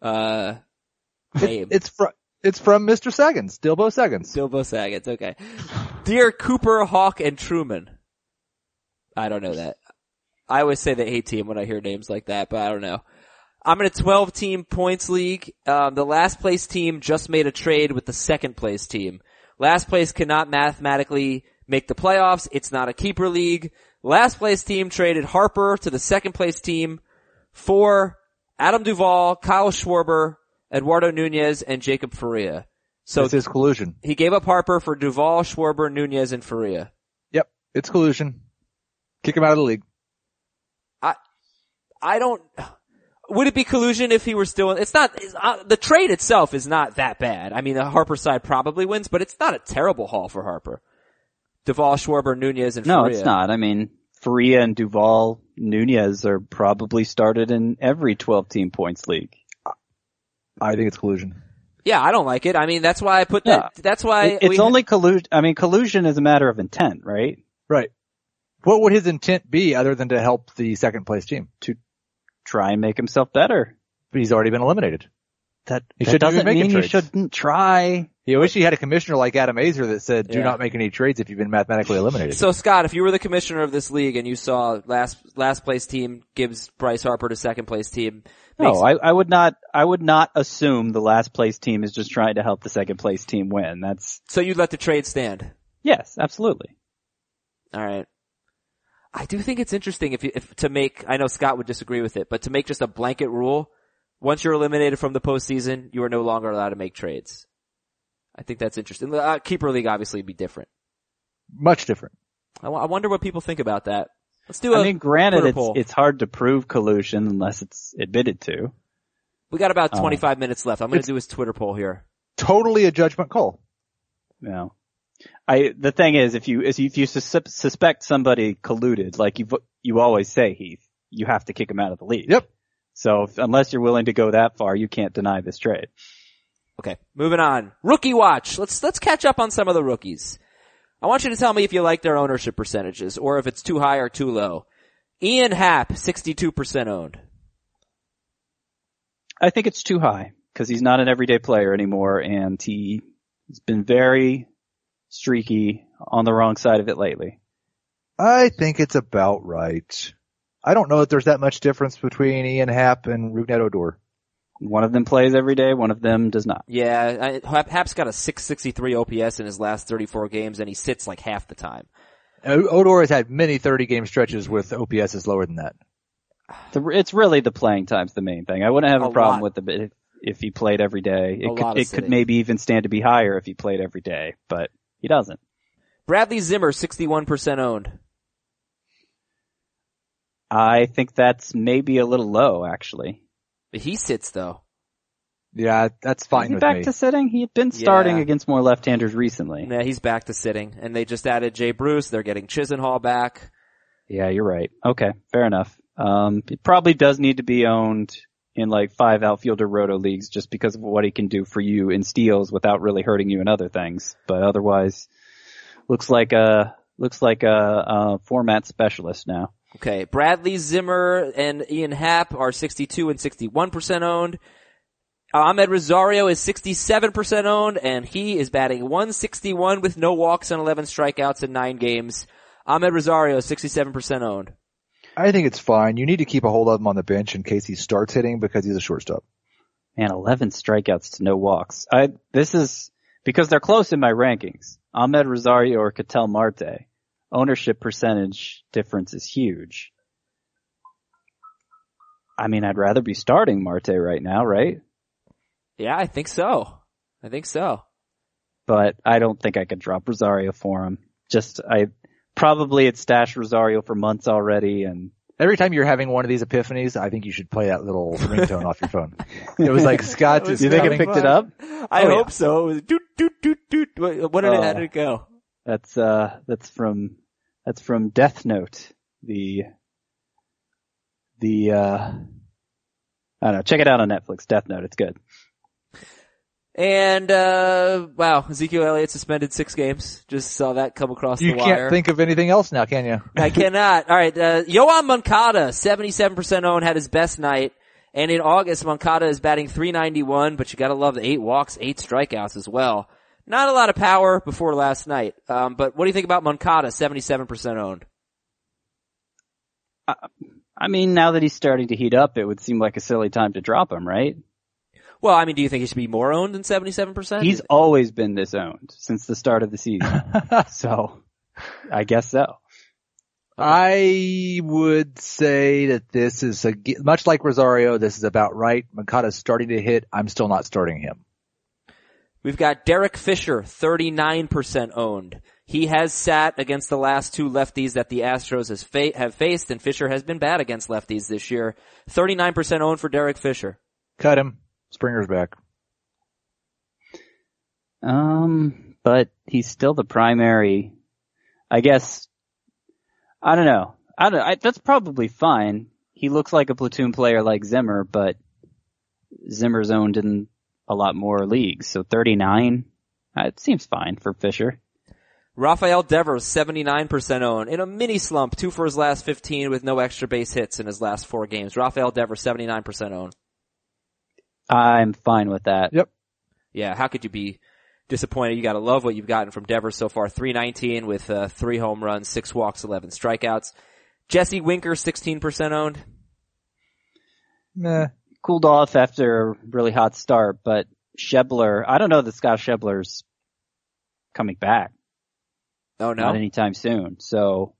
uh, name. It's from, it's from Mr. Saggins, Dilbo Saggins. Dilbo Saggins, okay. Dear Cooper, Hawk, and Truman. I don't know that. I always say the A team when I hear names like that, but I don't know. I'm in a 12 team points league. Um, the last place team just made a trade with the second place team. Last place cannot mathematically make the playoffs. It's not a keeper league. Last place team traded Harper to the second place team for Adam Duvall, Kyle Schwarber, Eduardo Nunez, and Jacob Faria. So this is collusion. he gave up Harper for Duvall, Schwarber, Nunez, and Faria. Yep. It's collusion. Kick him out of the league. I I don't. Would it be collusion if he were still? In, It's not. It's, uh, the trade itself is not that bad. I mean, the Harper side probably wins, but it's not a terrible haul for Harper. Duvall, Schwarber, Nunez, and Faria. No, Faria. it's not. I mean, Faria and Duvall Nunez are probably started in every 12 team points league. I think it's collusion. Yeah, I don't like it. I mean, that's why I put that. That's why It- it's we- only collusion. I mean, collusion is a matter of intent, right? Right. What would his intent be other than to help the second place team? To try and make himself better. But he's already been eliminated. That, He that shouldn't doesn't even make mean you trades. shouldn't try. You wish he had a commissioner like Adam Aizer that said, do Yeah. not make any trades if you've been mathematically eliminated. So Scott, if you were the commissioner of this league and you saw last last place team gives Bryce Harper to second place team, makes, No, I, I would not, I would not assume the last place team is just trying to help the second place team win. That's, so you'd let the trade stand. yes, absolutely. All right. I do think it's interesting if you, if to make, I know Scott would disagree with it, but to make just a blanket rule, once you're eliminated from the postseason, you are no longer allowed to make trades. I think that's interesting. Uh, keeper league obviously would be different. Much different. I, wa- I wonder what people think about that. Let's do a I mean, granted, it's, poll. it's hard to prove collusion unless it's admitted to. we got about Oh. 25 minutes left. I'm going to do his Twitter poll here. Totally a judgment call. You know, I, the thing is, if you, if you, if you sus- suspect somebody colluded, like you, you always say, Heath, you have to kick him out of the league. Yep. So if, unless you're willing to go that far, you can't deny this trade. Okay, moving on. Rookie watch. Let's let's catch up on some of the rookies. I want you to tell me if you like their ownership percentages or if it's too high or too low. Ian Happ, 62% owned. I think it's too high because he's not an everyday player anymore and he has been very streaky on the wrong side of it lately. I think it's about right. I don't know that there's that much difference between Ian Happ and Rougned Odor. One of them plays every day, one of them does not. Yeah, I, Happ, Happ's got a 663 OPS in his last 34 games and he sits like half the time. Odor has had many 30 game stretches with OPSs lower than that. It's really the playing time's the main thing. I wouldn't have a, A problem lot. with the if, if he played every day. It A could it could maybe even stand to be higher if he played every day, but he doesn't. Bradley Zimmer, 61% owned. I think that's maybe a little low actually. But he sits though. Yeah, that's Is fine he with back me. to sitting? He had been starting Yeah. against more left-handers recently. Yeah, he's back to sitting and they just added Jay Bruce. They're getting Chisenhall back. Yeah, you're right. Okay, fair enough. Um, it probably does need to be owned in like five outfielder roto leagues just because of what he can do for you in steals without really hurting you in other things. But otherwise, looks like a looks like a, a format specialist now. Okay, Bradley Zimmer and Ian Happ are 62 and 61% owned. Amed Rosario is 67% owned, and he is batting 161 with no walks and 11 strikeouts in nine games. Amed Rosario is 67% owned. I think it's fine. You need to keep a hold of him on the bench in case he starts hitting because he's a shortstop. Man, 11 strikeouts to no walks. I this is because they're close in my rankings. Amed Rosario or Ketel Marte. Ownership percentage difference is huge. I mean, I'd rather be starting Marte right now, right? Yeah, I think so. I think so. But I don't think I could drop Rosario for him. Just I probably had stashed Rosario for months already and Every time you're having one of these epiphanies, I think you should play that little <laughs> ringtone off your phone. It was like Scott <laughs> just you think it having picked it up? I Oh, hope so. It was doot doot doot doot. What what did it, how Oh. did it go? That's uh that's from that's from Death Note. The the uh I don't know, check it out on Netflix, Death Note, it's good. And uh wow, Ezekiel Elliott suspended six games. Just saw that come across You the can't think of anything else now, can you? I cannot. All right, uh, Yoan Moncada, 77% owned, had his best night. And in August, Moncada is batting 391, but you gotta love the eight walks, eight strikeouts as well. Not a lot of power before last night. Um, but what do you think about Moncada, 77% owned? I mean, now that he's starting to heat up, it would seem like a silly time to drop him, right? Well, I mean, do you think he should be more owned than 77%? He's always been this owned since the start of the season. <laughs> so, I guess so. I would say that this is a, much like Rosario, this is about right. Moncada's starting to hit. I'm still not starting him. We've got Derek Fisher, 39% owned. He has sat against the last two lefties that the Astros has fa- have faced, and Fisher has been bad against lefties this year. 39% owned for Derek Fisher. Cut him. Springer's back. Um, but he's still the primary. I guess. I don't know. I don't. I, that's probably fine. He looks like a platoon player like Zimmer, but Zimmer's owned in a lot more leagues. So 39, uh, it seems fine for Fisher. Rafael Devers, 79% owned. In a mini slump, two for his last 15 with no extra base hits in his last four games. Rafael Devers, 79% owned. I'm fine with that. Yep. Yeah, how could you be disappointed? You gotta love what you've gotten from Devers so far. 319 with, uh, three home runs, six walks, 11 strikeouts. Jesse Winker, 16% owned. Meh. Cooled off after a really hot start, but Schebler, I don't know that Scott Schebler's coming back. Oh no? not anytime soon. So,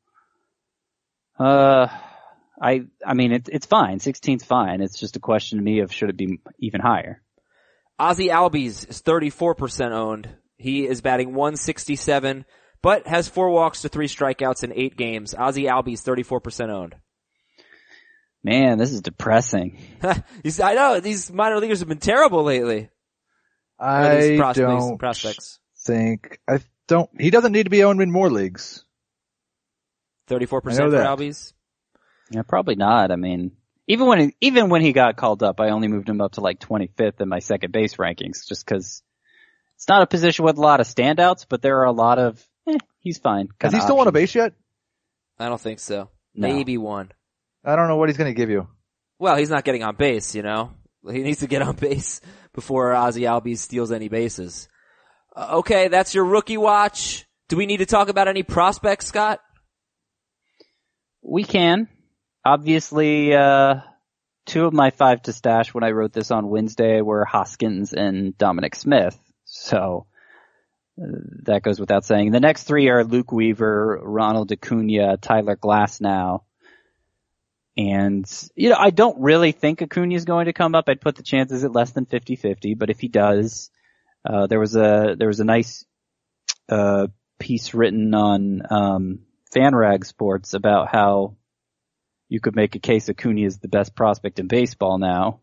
uh, I, I mean, it's, it's fine. 16's fine. It's just a question to me of should it be even higher. Ozzy Albies is 34% owned. He is batting 167, but has four walks to three strikeouts in eight games. Ozzy Albies, 34% owned. Man, this is depressing. <laughs> He's, I know, these minor leaguers have been terrible lately. Or I these prospects, don't prospects. think, I don't, he doesn't need to be owned in more leagues. 34% for. Albies. Yeah, probably not. I mean, even when, even when he got called up, I only moved him up to like 25th in my second base rankings just cause it's not a position with a lot of standouts, but there are a lot of, eh, he's fine. Has kinda he still on a base yet? I don't think so. No. Maybe one. I don't know what he's going to give you. Well, he's not getting on base, you know? He needs to get on <laughs> base before Ozzy Albies steals any bases. Uh, okay, that's your rookie watch. Do we need to talk about any prospects, Scott? We can. Obviously, uh, two of my five to stash when I wrote this on Wednesday were Hoskins and Dominic Smith. So, uh, that goes without saying. The next three are Luke Weaver, Ronald Acuna, Tyler Glasnow. And, you know, I don't really think Acuna is going to come up. I'd put the chances at less than 50-50, but if he does, uh, there was a, there was a nice, uh, piece written on, um, FanRag Sports about how you could make a case Acuna is the best prospect in baseball now.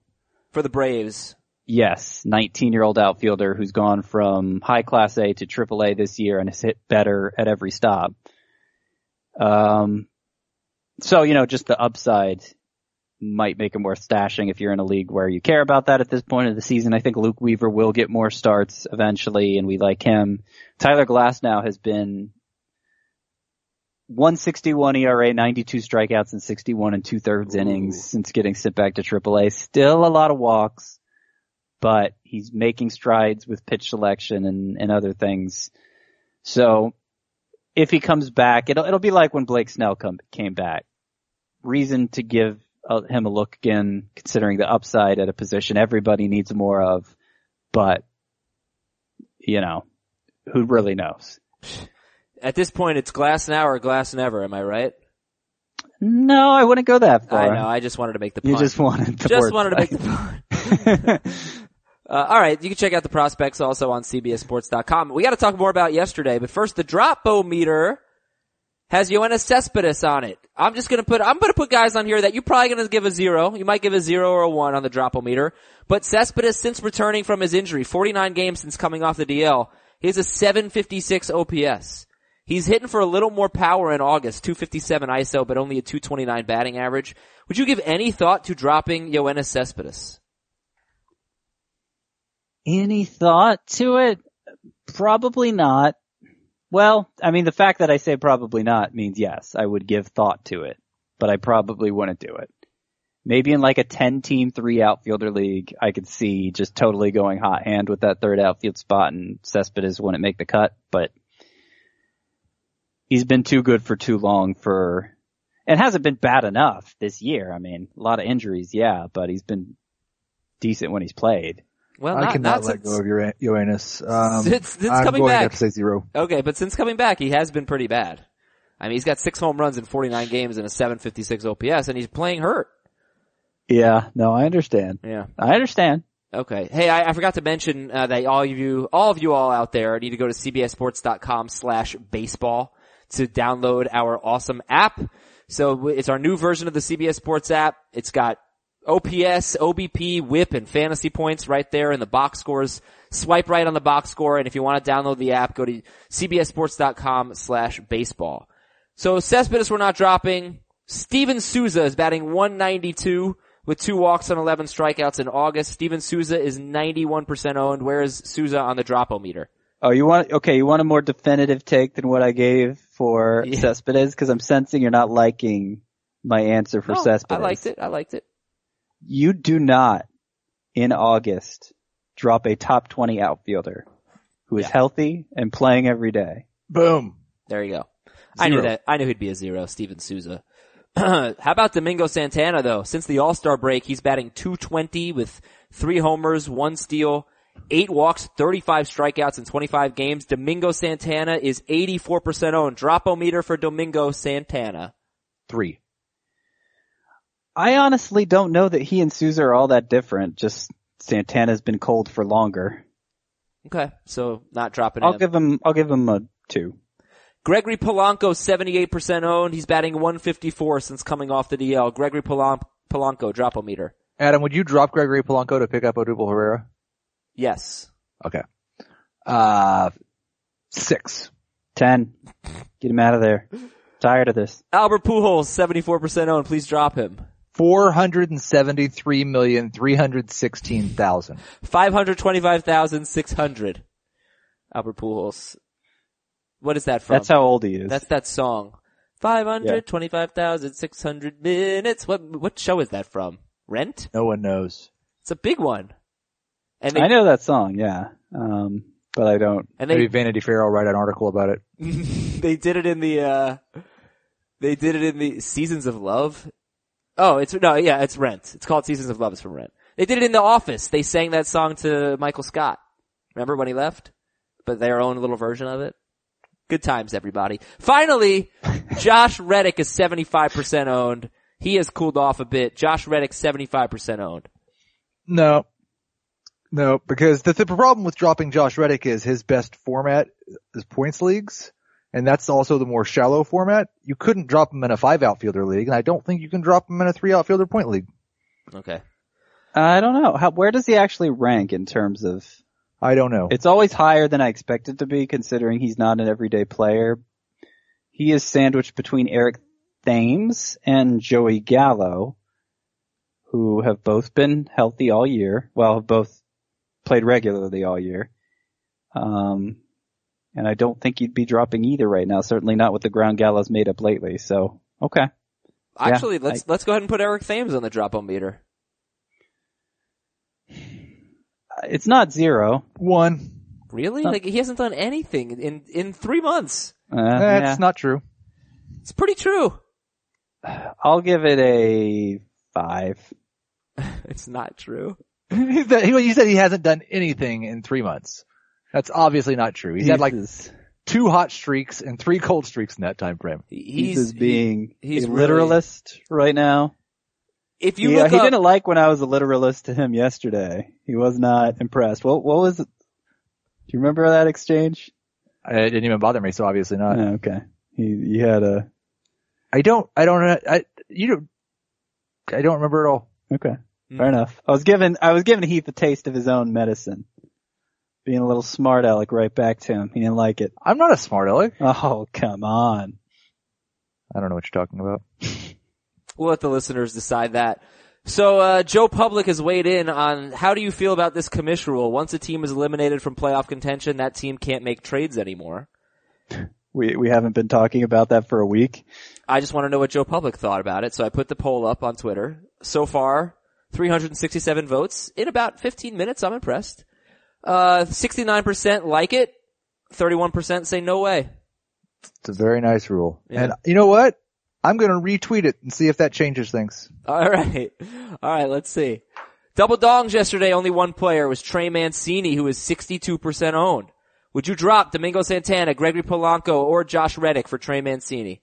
For the Braves. Yes, 19 year old outfielder who's gone from high class A to triple A this year and has hit better at every stop. Um, so, you know, just the upside might make him worth stashing if you're in a league where you care about that at this point of the season. I think Luke Weaver will get more starts eventually and we like him. Tyler Glasnow has been 161 ERA, 92 strikeouts and 61 and two thirds innings since getting sent back to AAA. Still a lot of walks, but he's making strides with pitch selection and, and other things. So if he comes back, it'll, it'll be like when Blake Snell come, came back. Reason to give uh, him a look again, considering the upside at a position everybody needs more of, but you know, who really knows? At this point, it's glass now or glass never, am I right? No, I wouldn't go that far. I know, I just wanted to make the You just wanted the Just wanted to make the point. <laughs> Uh, all right, you can check out the prospects also on CBSSports.com. We got to talk more about yesterday, but first the Dropo meter has Yoenis Cespedes on it. I'm just gonna put, I'm gonna put guys on here that you're probably gonna give a zero. You might give a zero or a one on the dropometer. But Cespedes, since returning from his injury, 49 games since coming off the DL, he has a 756 OPS. He's hitting for a little more power in August, 257 ISO, but only a 229 batting average. Would you give any thought to dropping Yoenis Cespedes? Any thought to it? Probably not. Well, I mean, the fact that I say probably not means yes, I would give thought to it, but I probably wouldn't do it. Maybe in like a 10 team three outfielder league, I could see just totally going hot hand with that third outfield spot and Cespedes wouldn't make the cut, but he's been too good for too long for, and hasn't been bad enough this year. I mean, a lot of injuries, yeah, but he's been decent when he's played. Well, I not, cannot not let since, go of your Uranus. Um, Since- since I'm coming going back. to say zero. Okay, but since coming back, he has been pretty bad. I mean, he's got six home runs in 49 games and a 756 OPS, and he's playing hurt. Yeah, no, I understand. Yeah. I understand. Okay. Hey, I, I forgot to mention uh, that all of you, all of you all out there, need to go to cbssports.com slash baseball to download our awesome app. So it's our new version of the CBS Sports app. It's got OPS, OBP, WHIP, and fantasy points right there in the box scores. Swipe right on the box score, and if you want to download the app, go to cbssports.com slash baseball. So Cespedes we're not dropping. Steven Souza is batting 192 with two walks and 11 strikeouts in August. Steven Souza is 91% owned. Where is Souza on the dropometer? Oh, you want okay? You want a more definitive take than what I gave for Yeah. Cespedes because I'm sensing you're not liking my answer for No, Cespedes. I liked it. I liked it. You do not in August drop a top 20 outfielder who is Yeah. healthy and playing every day. Boom. There you go. I knew that. I knew he'd be a zero. Steven Souza. <clears throat> How about Domingo Santana though? Since the All-Star break, he's batting 220 with three homers, one steal, eight walks, 35 strikeouts in 25 games. Domingo Santana is 84% owned. Dropometer for Domingo Santana. Three. I honestly don't know that he and Souza are all that different. Just Santana's been cold for longer. Okay, so not dropping I'll him. give him. I'll give him a two. Gregory Polanco, 78% owned. He's batting 154 since coming off the DL. Gregory Polan- Polanco, meter. Adam, would you drop Gregory Polanco to pick up Odubel Herrera? Yes. Okay. Uh, six. Ten. Get him out of there. Tired of this. Albert Pujols, 74% owned. Please drop him. Four hundred and seventy-three million three hundred sixteen thousand. 525,600. Albert Pujols. What is that from? That's how old he is. That's that song. 525,600 minutes. What, what show is that from? Rent? No one knows. It's a big one. And they, I know that song. Yeah. Um, but I don't. and Maybe they, Vanity Fair will write an article about it. <laughs> they did it in the, uh, they did it in the Seasons of Love. Oh, it's, no, yeah, it's Rent. It's called Seasons of Love. It's from Rent. They did it in The Office. They sang that song to Michael Scott. Remember when he left? But their own a little version of it. Good times, everybody. Finally, <laughs> Josh Reddick is 75% owned. He has cooled off a bit. Josh Reddick, 75% owned. No. No, because the, the problem with dropping Josh Reddick is his best format is points leagues, and that's also the more shallow format. You couldn't drop him in a five outfielder league, and I don't think you can drop him in a three outfielder point league. Okay. I don't know. How, where does he actually rank in terms of? I don't know. It's always higher than I expected to be, considering he's not an everyday player. He is sandwiched between Eric Thames and Joey Gallo, who have both been healthy all year. Well, have both played regularly all year. Um, and I don't think you'd be dropping either right now. Certainly not with the ground Gallo's made up lately. So, okay. Actually, Yeah, let's, let's go ahead and put Eric Thames on the drop on meter. It's not zero. One. Really? Like, he hasn't done anything in, in three months. Uh, That's yeah. not true. It's pretty true. <sighs> I'll give it a five. <laughs> It's not true. <laughs> he he said he hasn't done anything in three months. That's obviously not true. He's had like Jesus. two hot streaks and three cold streaks in that time frame. He's, He's, just being he- he's a really- literalist right now. if you yeah, look he up, didn't like when I was a literalist to him yesterday. He was not impressed. What what was it? Do you remember that exchange? Uh, It didn't even bother me, so obviously not. Oh, okay. He, he had a, I don't, I don't, I, you don't, I don't remember at all. okay. Hmm. Fair enough. I was giving, I was giving Heath a taste of his own medicine. Being a little smart aleck right back to him. He didn't like it. I'm not a smart aleck. Oh, come on. I don't know what you're talking about. <laughs> We'll let the listeners decide that. So, uh, Joe Public has weighed in on how do you feel about this commission rule? Once a team is eliminated from playoff contention, that team can't make trades anymore. <laughs> We, we haven't been talking about that for a week. I just want to know what Joe Public thought about it, so I put the poll up on Twitter. So far, 367 votes in about 15 minutes. I'm impressed. Uh, 69% like it. 31% say no way. It's a very nice rule. Yeah. And you know what? I'm going to retweet it and see if that changes things. All right. All right, let's see. Double dongs yesterday, only one player was Trey Mancini, who is 62% owned. Would you drop Domingo Santana, Gregory Polanco, or Josh Reddick for Trey Mancini?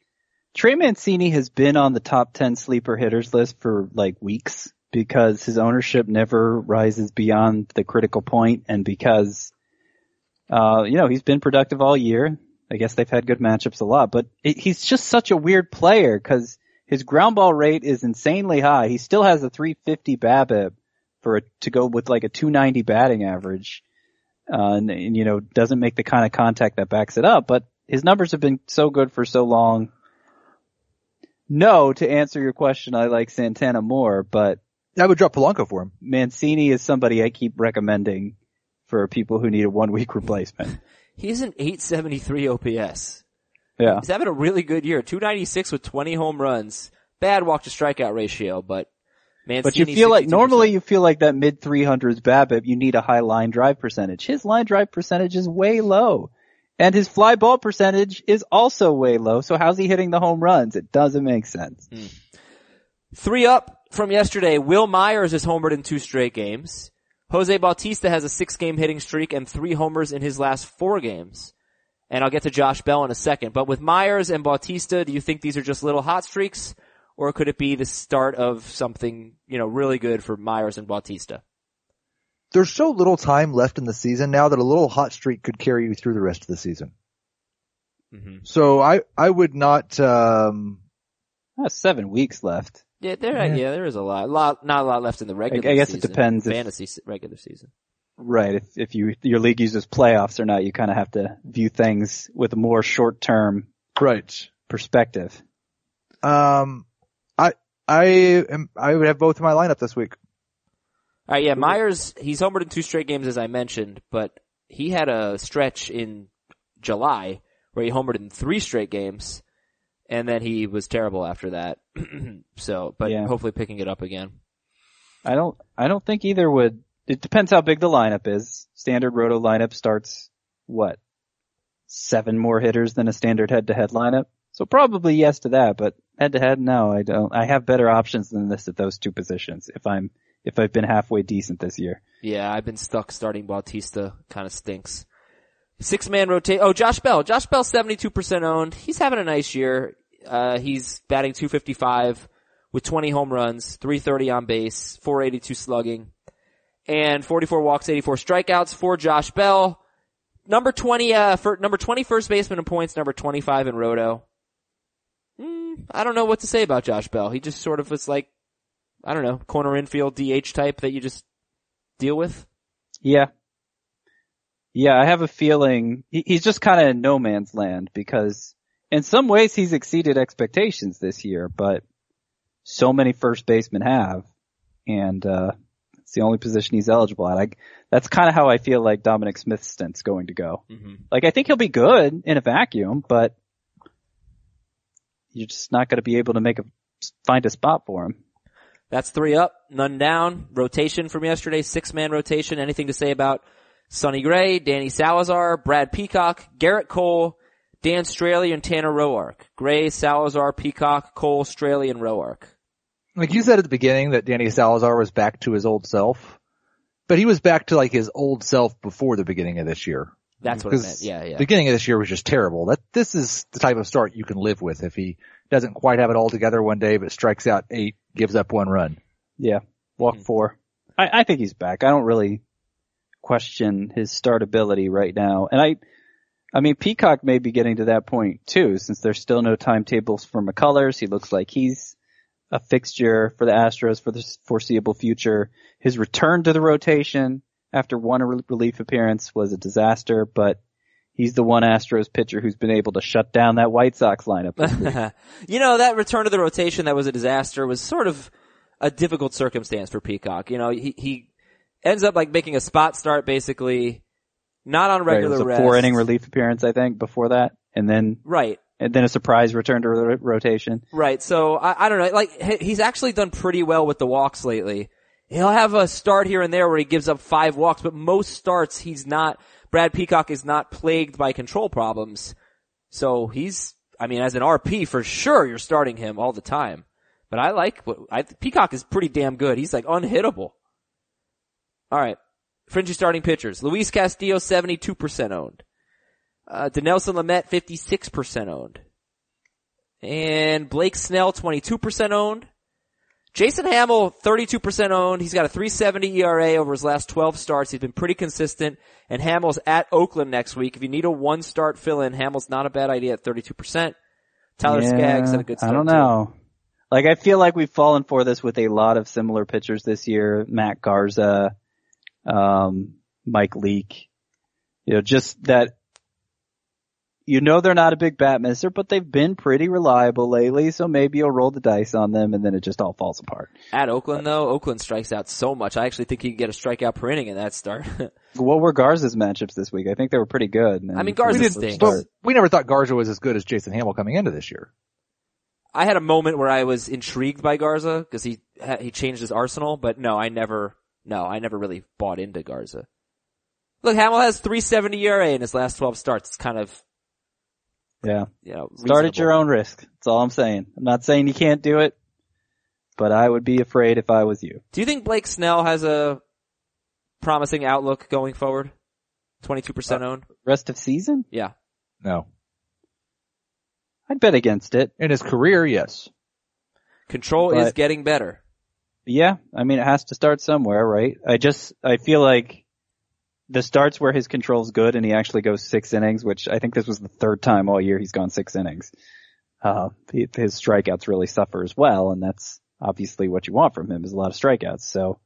Trey Mancini has been on the top 10 sleeper hitters list for like weeks because his ownership never rises beyond the critical point and because, uh, you know, he's been productive all year. I guess they've had good matchups a lot, but it, he's just such a weird player because his ground ball rate is insanely high. He still has a 350 BABIP for a, to go with like a 290 batting average. Uh, and, and, you know, doesn't make the kind of contact that backs it up, but his numbers have been so good for so long. No, to answer your question, I like Santana more, but I would drop Polanco for him. Mancini is somebody I keep recommending for people who need a one week <laughs> replacement. He's an 873 OPS. Yeah. He's having a really good year. 296 with 20 home runs. Bad walk to strikeout ratio, but Mancini. But you feel like 62%. normally you feel like that mid 300s BABIP, you need a high line drive percentage. His line drive percentage is way low. And his fly ball percentage is also way low. So how's he hitting the home runs? It doesn't make sense. Hmm. Three up from yesterday. Wil Myers is homered in two straight games. Jose Bautista has a six game hitting streak and three homers in his last four games. And I'll get to Josh Bell in a second. But with Myers and Bautista, do you think these are just little hot streaks? Or could it be the start of something, you know, really good for Myers and Bautista? There's so little time left in the season now that a little hot streak could carry you through the rest of the season. Mm-hmm. So I, I would not, um, That's seven weeks left. Yeah, there, Yeah. yeah. there is a lot, lot, not a lot left in the regular I guess it depends if- Fantasy se- regular season. Right. If, if you, your league uses playoffs or not, you kind of have to view things with a more short term right. perspective. Um, I, I am, I would have both in my lineup this week. All right, yeah, Myers, he's homered in two straight games as I mentioned, but he had a stretch in July where he homered in three straight games, and then he was terrible after that. <clears throat> so, but Yeah. hopefully picking it up again. I don't, I don't think either would, it depends how big the lineup is. Standard roto lineup starts, what? Seven more hitters than a standard head to head lineup? So probably yes to that, but head to head, no, I don't. I have better options than this at those two positions if I'm, if I've been halfway decent this year. Yeah, I've been stuck starting Bautista. Kind of stinks. Six man rotate. Oh, Josh Bell. Josh Bell, 72% owned. He's having a nice year. Uh, he's batting 255 with 20 home runs, 330 on base, 482 slugging, and 44 walks, 84 strikeouts for Josh Bell. Number 20, uh, for number 20 first baseman in points, number 25 in roto. Mm, I don't know what to say about Josh Bell. He just sort of was like, I don't know, corner infield DH type that you just deal with. Yeah. Yeah, I have a feeling he, he's just kind of in no man's land because in some ways he's exceeded expectations this year, but so many first basemen have, and uh, it's the only position he's eligible at. I, that's kind of how I feel like Dominic Smith's stint's going to go. Mm-hmm. Like I think he'll be good in a vacuum, but you're just not going to be able to make a find a spot for him. That's three up, none down. Rotation from yesterday, six man rotation. Anything to say about Sonny Gray, Danny Salazar, Brad Peacock, Gerrit Cole, Dan Straily, and Tanner Roark. Gray, Salazar, Peacock, Cole, Straily, and Roark. Like you said at the beginning that Danny Salazar was back to his old self, but he was back to like his old self before the beginning of this year. That's what I meant. Because Yeah, yeah. Beginning of this year was just terrible. That this is the type of start you can live with if he doesn't quite have it all together one day, but strikes out eight, gives up one run. Yeah, walk Mhm. four. I, I think he's back. I don't really question his startability right now. And I, I mean, Peacock may be getting to that point too, since there's still no timetables for McCullers. He looks like he's a fixture for the Astros for the foreseeable future. His return to the rotation after one relief appearance was a disaster, but he's the one Astros pitcher who's been able to shut down that White Sox lineup. <laughs> you know, that return to the rotation that was a disaster was sort of a difficult circumstance for Peacock. You know, he, he ends up like making a spot start basically, not on Right, it regular was a four inning relief appearance, I think, before that, and then Right. and then a surprise return to ro- rotation. Right. So I, I don't know. Like he's actually done pretty well with the walks lately. He'll have a start here and there where he gives up five walks, but most starts he's not. Brad Peacock is not plagued by control problems. So he's. I mean, as an RP for sure, you're starting him all the time. But I like what I, Peacock is pretty damn good. He's like unhittable. All right. Fringy starting pitchers. Luis Castillo, 72% owned. Uh, Dinelson Lamet, 56% owned. And Blake Snell, 22% owned. Jason Hammel, 32% owned. He's got a 370 ERA over his last 12 starts. He's been pretty consistent. And Hammel's at Oakland next week. If you need a one start fill in, Hammel's not a bad idea at 32%. Tyler Yeah, Skaggs had a good start. I don't too. know. Like I feel like we've fallen for this with a lot of similar pitchers this year. Matt Garza, um, Mike Leake. You know, just that you know they're not a big bat misser, but they've been pretty reliable lately, so maybe you'll roll the dice on them and then it just all falls apart. At Oakland though, Oakland strikes out so much. I actually think he can get a strikeout per inning in that start. <laughs> What were Garza's matchups this week? I think they were pretty good. I mean, And- Garza We didn't, stinks. but we never thought Garza was as good as Jason Hammel coming into this year. I had a moment where I was intrigued by Garza because he he changed his arsenal, but no, I never no, I never really bought into Garza. Look, Hammel has 370 ERA in his last 12 starts. It's kind of yeah. you know Start at your own risk. That's all I'm saying. I'm not saying you can't do it, but I would be afraid if I was you. Do you think Blake Snell has a promising outlook going forward? 22% uh, owned. Rest of season? Yeah. No. I'd bet against it. In his career, yes. Control is getting better. Yeah, I mean it has to start somewhere, right? I just I feel like the starts where his control's good and he actually goes six innings, which I think this was the third time all year he's gone six innings. Uh, his strikeouts really suffer as well, and that's obviously what you want from him is a lot of strikeouts. So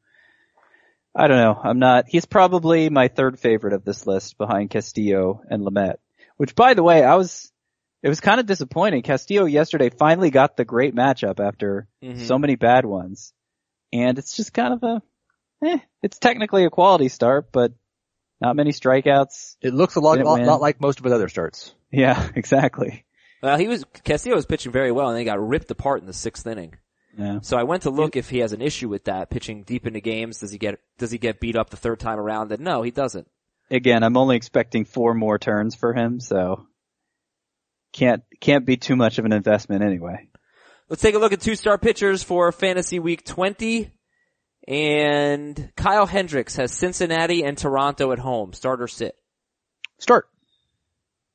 I don't know. I'm not. He's probably my third favorite of this list behind Castillo and Lamet. Which, by the way, I was. It was kind of disappointing. Castillo yesterday finally got the great matchup after Mhm. so many bad ones. And it's just kind of a, eh, it's technically a quality start, but not many strikeouts. It looks a lot, Didn't lot, lot like most of his other starts. Yeah, <laughs> exactly. Well, he was, Castillo was pitching very well and he got ripped apart in the sixth inning. Yeah. So I went to look if he has an issue with that, pitching deep into games. Does he get, does he get beat up the third time around? And no, he doesn't. Again, I'm only expecting four more turns for him, so can't, can't be too much of an investment anyway. Let's take a look at two-star pitchers for Fantasy Week 20. And Kyle Hendricks has Cincinnati and Toronto at home. Start or sit. Start.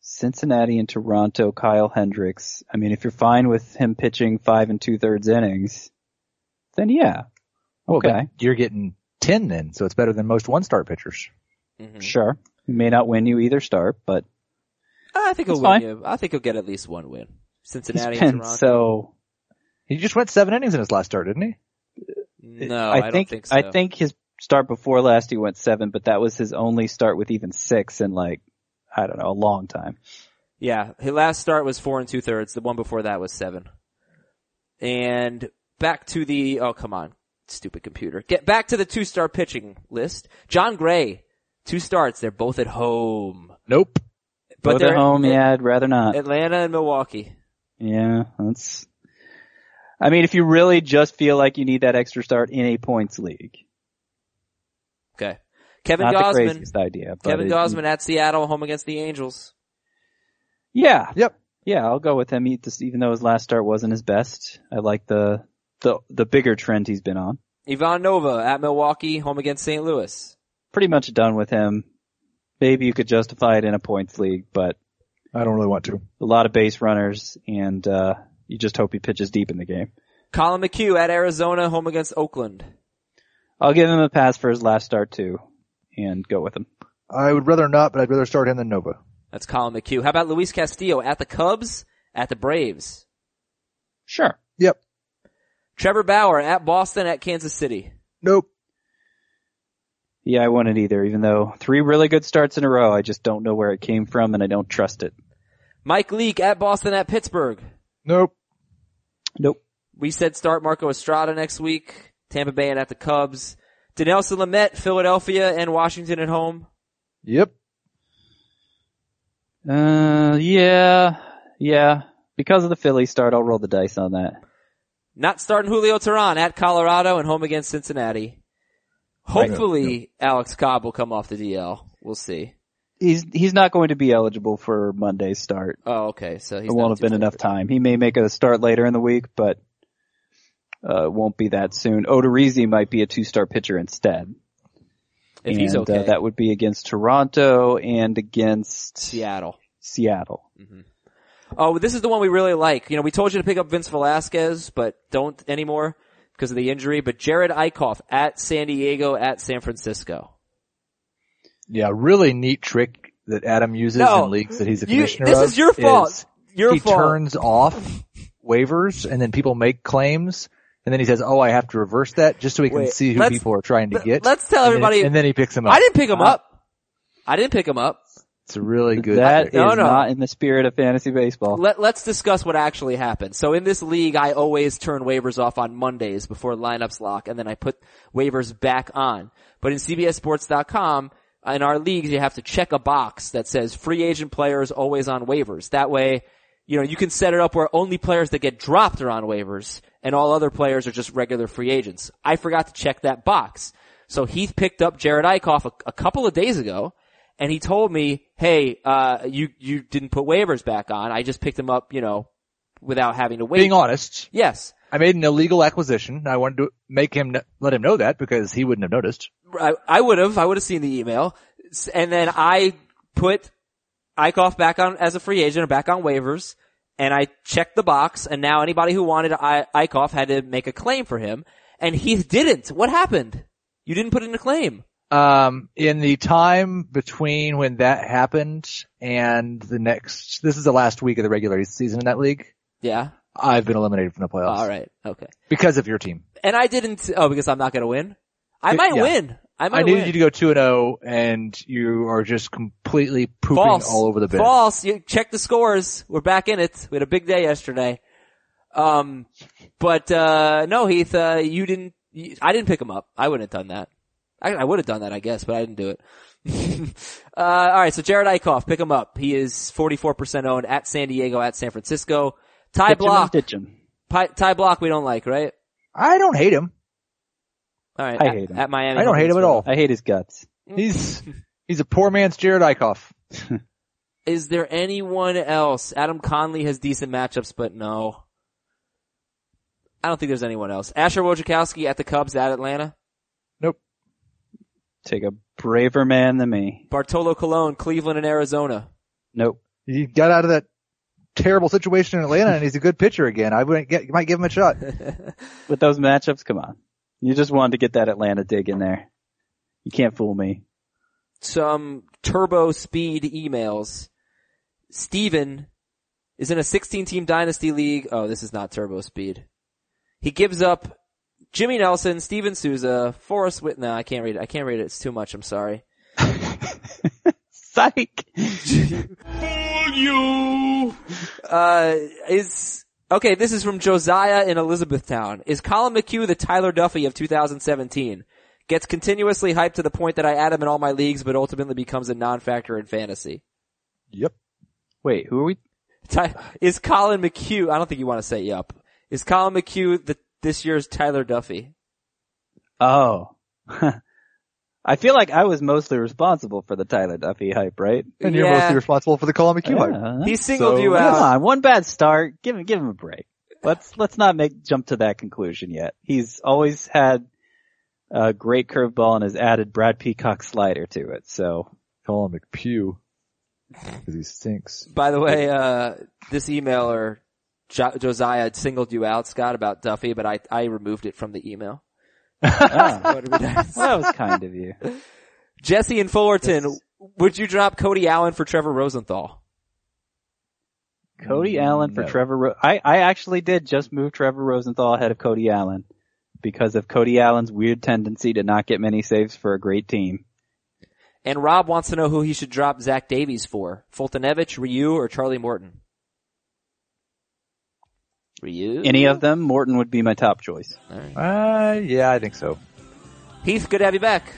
Cincinnati and Toronto, Kyle Hendricks. I mean, if you're fine with him pitching five and two thirds innings, then yeah. Well, Okay. but you're getting 10 then, so it's better than most one-star pitchers. Mhm. Sure. He may not win you either start, but I think he'll win fine. you. I think he'll get at least one win. he's Cincinnati and been Toronto. so He just went seven innings in his last start, didn't he? no, I, think, don't think so. I think his start before last he went seven, but that was his only start with even six in like I don't know a long time. Yeah, his last start was four and two thirds. The one before that was seven. And back to the, oh come on, stupid computer. Get back to the two star pitching list. Jon Gray, two starts. They're both at home. Nope. But Both they're at home, at- yeah, I'd rather not. Atlanta and Milwaukee. yeah, that's. I mean, if you really just feel like you need that extra start in a points league, Okay. Kevin Gausman, not the Gausman. craziest idea. But Kevin it- Gausman at Seattle, home against the Angels. Yeah, Yep. yeah, I'll go with him. He, just, even though his last start wasn't his best, I like the the the bigger trend he's been on. Ivan Nova at Milwaukee, home against St. Louis. Pretty much done with him. Maybe you could justify it in a points league, but I don't really want to. a lot of base runners, and uh, you just hope he pitches deep in the game. Colin McHugh at Arizona, home against Oakland. I'll give him a pass for his last start too, and go with him. I would rather not, but I'd rather start him than Nova. That's Colin McHugh. How about Luis Castillo at the Cubs, at the Braves? Sure. Yep. Trevor Bauer at Boston, at Kansas City. Nope. Yeah, I wouldn't either, even though three really good starts in a row, I just don't know where it came from and I don't trust it. Mike Leake at Boston, at Pittsburgh. Nope. Nope. We said start Marco Estrada next week. Tampa Bay and at the Cubs. Dinelson Lamet, Philadelphia and Washington at home. Yep. Uh, yeah, yeah. Because of the Philly start, I'll roll the dice on that. Not starting Julio Teheran at Colorado and home against Cincinnati. Hopefully Alex Cobb will come off the DL. We'll see. He's, he's not going to be eligible for Monday's start. Oh, okay. So he's There won't have been enough time. He may make a start later in the week, but, uh, it won't be that soon. Odorizzi might be a two-star pitcher instead. If he's okay. Uh, that would be against Toronto and against Seattle. Seattle. Oh, this is the one we really like. You know, we told you to pick up Vince Velasquez, but don't anymore because of the injury. But Jerad Eickhoff at San Diego, at San Francisco. Yeah, really neat trick that Adam uses No. in leagues that he's a You- commissioner this of is your fault. is Your he fault. turns off waivers and then people make claims and then he says, "Oh, I have to reverse that just so he can Wait, see who people are trying to get." let's tell And then- everybody- and then he picks them up. I didn't pick him Uh, up. I didn't pick him up. It's a really good. That trick. is No, no. not in the spirit of fantasy baseball. Let, let's discuss what actually happened. So in this league, I always turn waivers off on Mondays before lineups lock, and then I put waivers back on. But in CBSSports.com, in our leagues, you have to check a box that says free agent players always on waivers. That way, you know, you can set it up where only players that get dropped are on waivers, and all other players are just regular free agents. I forgot to check that box. So Heath picked up Jerad Eickhoff a, a couple of days ago, and he told me, "Hey, uh, you you didn't put waivers back on. I just picked him up, you know, without having to wait." Being honest, yes, I made an illegal acquisition. I wanted to make him let him know that because he wouldn't have noticed. I, I would have. I would have seen the email, and then I put Eickhoff back on as a free agent, or back on waivers, and I checked the box. And now anybody who wanted I, Eickhoff had to make a claim for him, and he didn't. What happened? You didn't put in a claim. Um, in the time between when that happened and the next, this is the last week of the regular season in that league. Yeah. I've been eliminated from the playoffs All right. Okay. because of your team. And I didn't. Oh, because I'm not going to win. I might Yeah. win. I might I needed win. you to go two and zero, and you are just completely pooping False. all over the bed. False. You check the scores. We're back in it. We had a big day yesterday. Um, but uh, no, Heath, uh, you didn't. You, I didn't pick him up. I wouldn't have done that. I, I would have done that, I guess, but I didn't do it. <laughs> uh, all right. So Jerad Eickhoff, pick him up. He is 44% owned at San Diego, at San Francisco. Ty Ditch 'em Block. ditch 'em. Pi- Ty Blach, we don't like, right? I don't hate him. All right. I at, hate him. At Miami. I don't hate him at all. I hate his guts. Mm. He's <laughs> he's a poor man's Jerad Eickhoff. Is there anyone else? Adam Conley has decent matchups, but no. I don't think there's anyone else. Asher Wojciechowski at the Cubs at Atlanta. Nope. Take a braver man than me. Bartolo Colon, Cleveland and Arizona. Nope. He got out of that terrible situation in Atlanta, and he's a good pitcher again. I wouldn't get, might give him a shot. <laughs> With those matchups, come on. You just wanted to get that Atlanta dig in there. You can't fool me. Some turbo speed emails. Steven is in a 16 team dynasty league. Oh, this is not turbo speed. He gives up Jimmy Nelson, Steven Souza, Forrest Whit. No, I can't read it. I can't read it. It's too much. I'm sorry. <laughs> Psych! <laughs> Uh, is, okay, this is from Josiah in Elizabethtown. Is Colin McHugh the Tyler Duffey of 2017? Gets continuously hyped to the point that I add him in all my leagues, but ultimately becomes a non-factor in fantasy. Yep. Wait, who are we? Ty- is Colin McHugh, I don't think you want to say yep. Is Colin McHugh the, this year's Tyler Duffey? Oh. <laughs> I feel like I was mostly responsible for the Tyler Duffey hype, right? And you're Yeah. mostly responsible for the Colin McHugh. hype. Yeah. He singled So- you Come out. on, one bad start. Give him, give him a break. Let's, let's not make, jump to that conclusion yet. He's always had a great curveball and has added Brad Peacock slider to it, so. Colin McHugh. Because he stinks. By the way, uh, this emailer, jo- Josiah singled you out, Scott, about Duffey, but I, I removed it from the email. Ah, <laughs> What did we do? well, that <laughs> was kind of you. Jesse in Fullerton, Would you drop Cody Allen for Trevor Rosenthal? Cody Allen for No. Trevor. Ro- I I actually did just move Trevor Rosenthal ahead of Cody Allen because of Cody Allen's weird tendency to not get many saves for a great team. And Rob wants to know who he should drop Zach Davies for. Foltynewicz, Ryu, or Charlie Morton? Ryu? Any of them, Morton would be my top choice. Uh, yeah, I think so. Heath, good to have you back.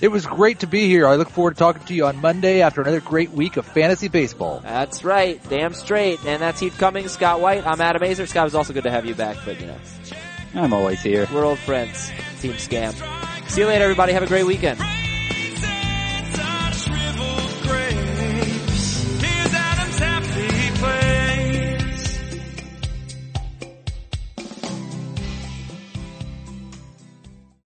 It was great to be here. I look forward to talking to you on Monday after another great week of fantasy baseball. That's right. Damn straight. And that's Heath Cummings, Scott White. I'm Adam Aizer. Scott, it was also good to have you back, but you know, I'm always here. we're old friends. Team Scam. See you later, everybody. Have a great weekend.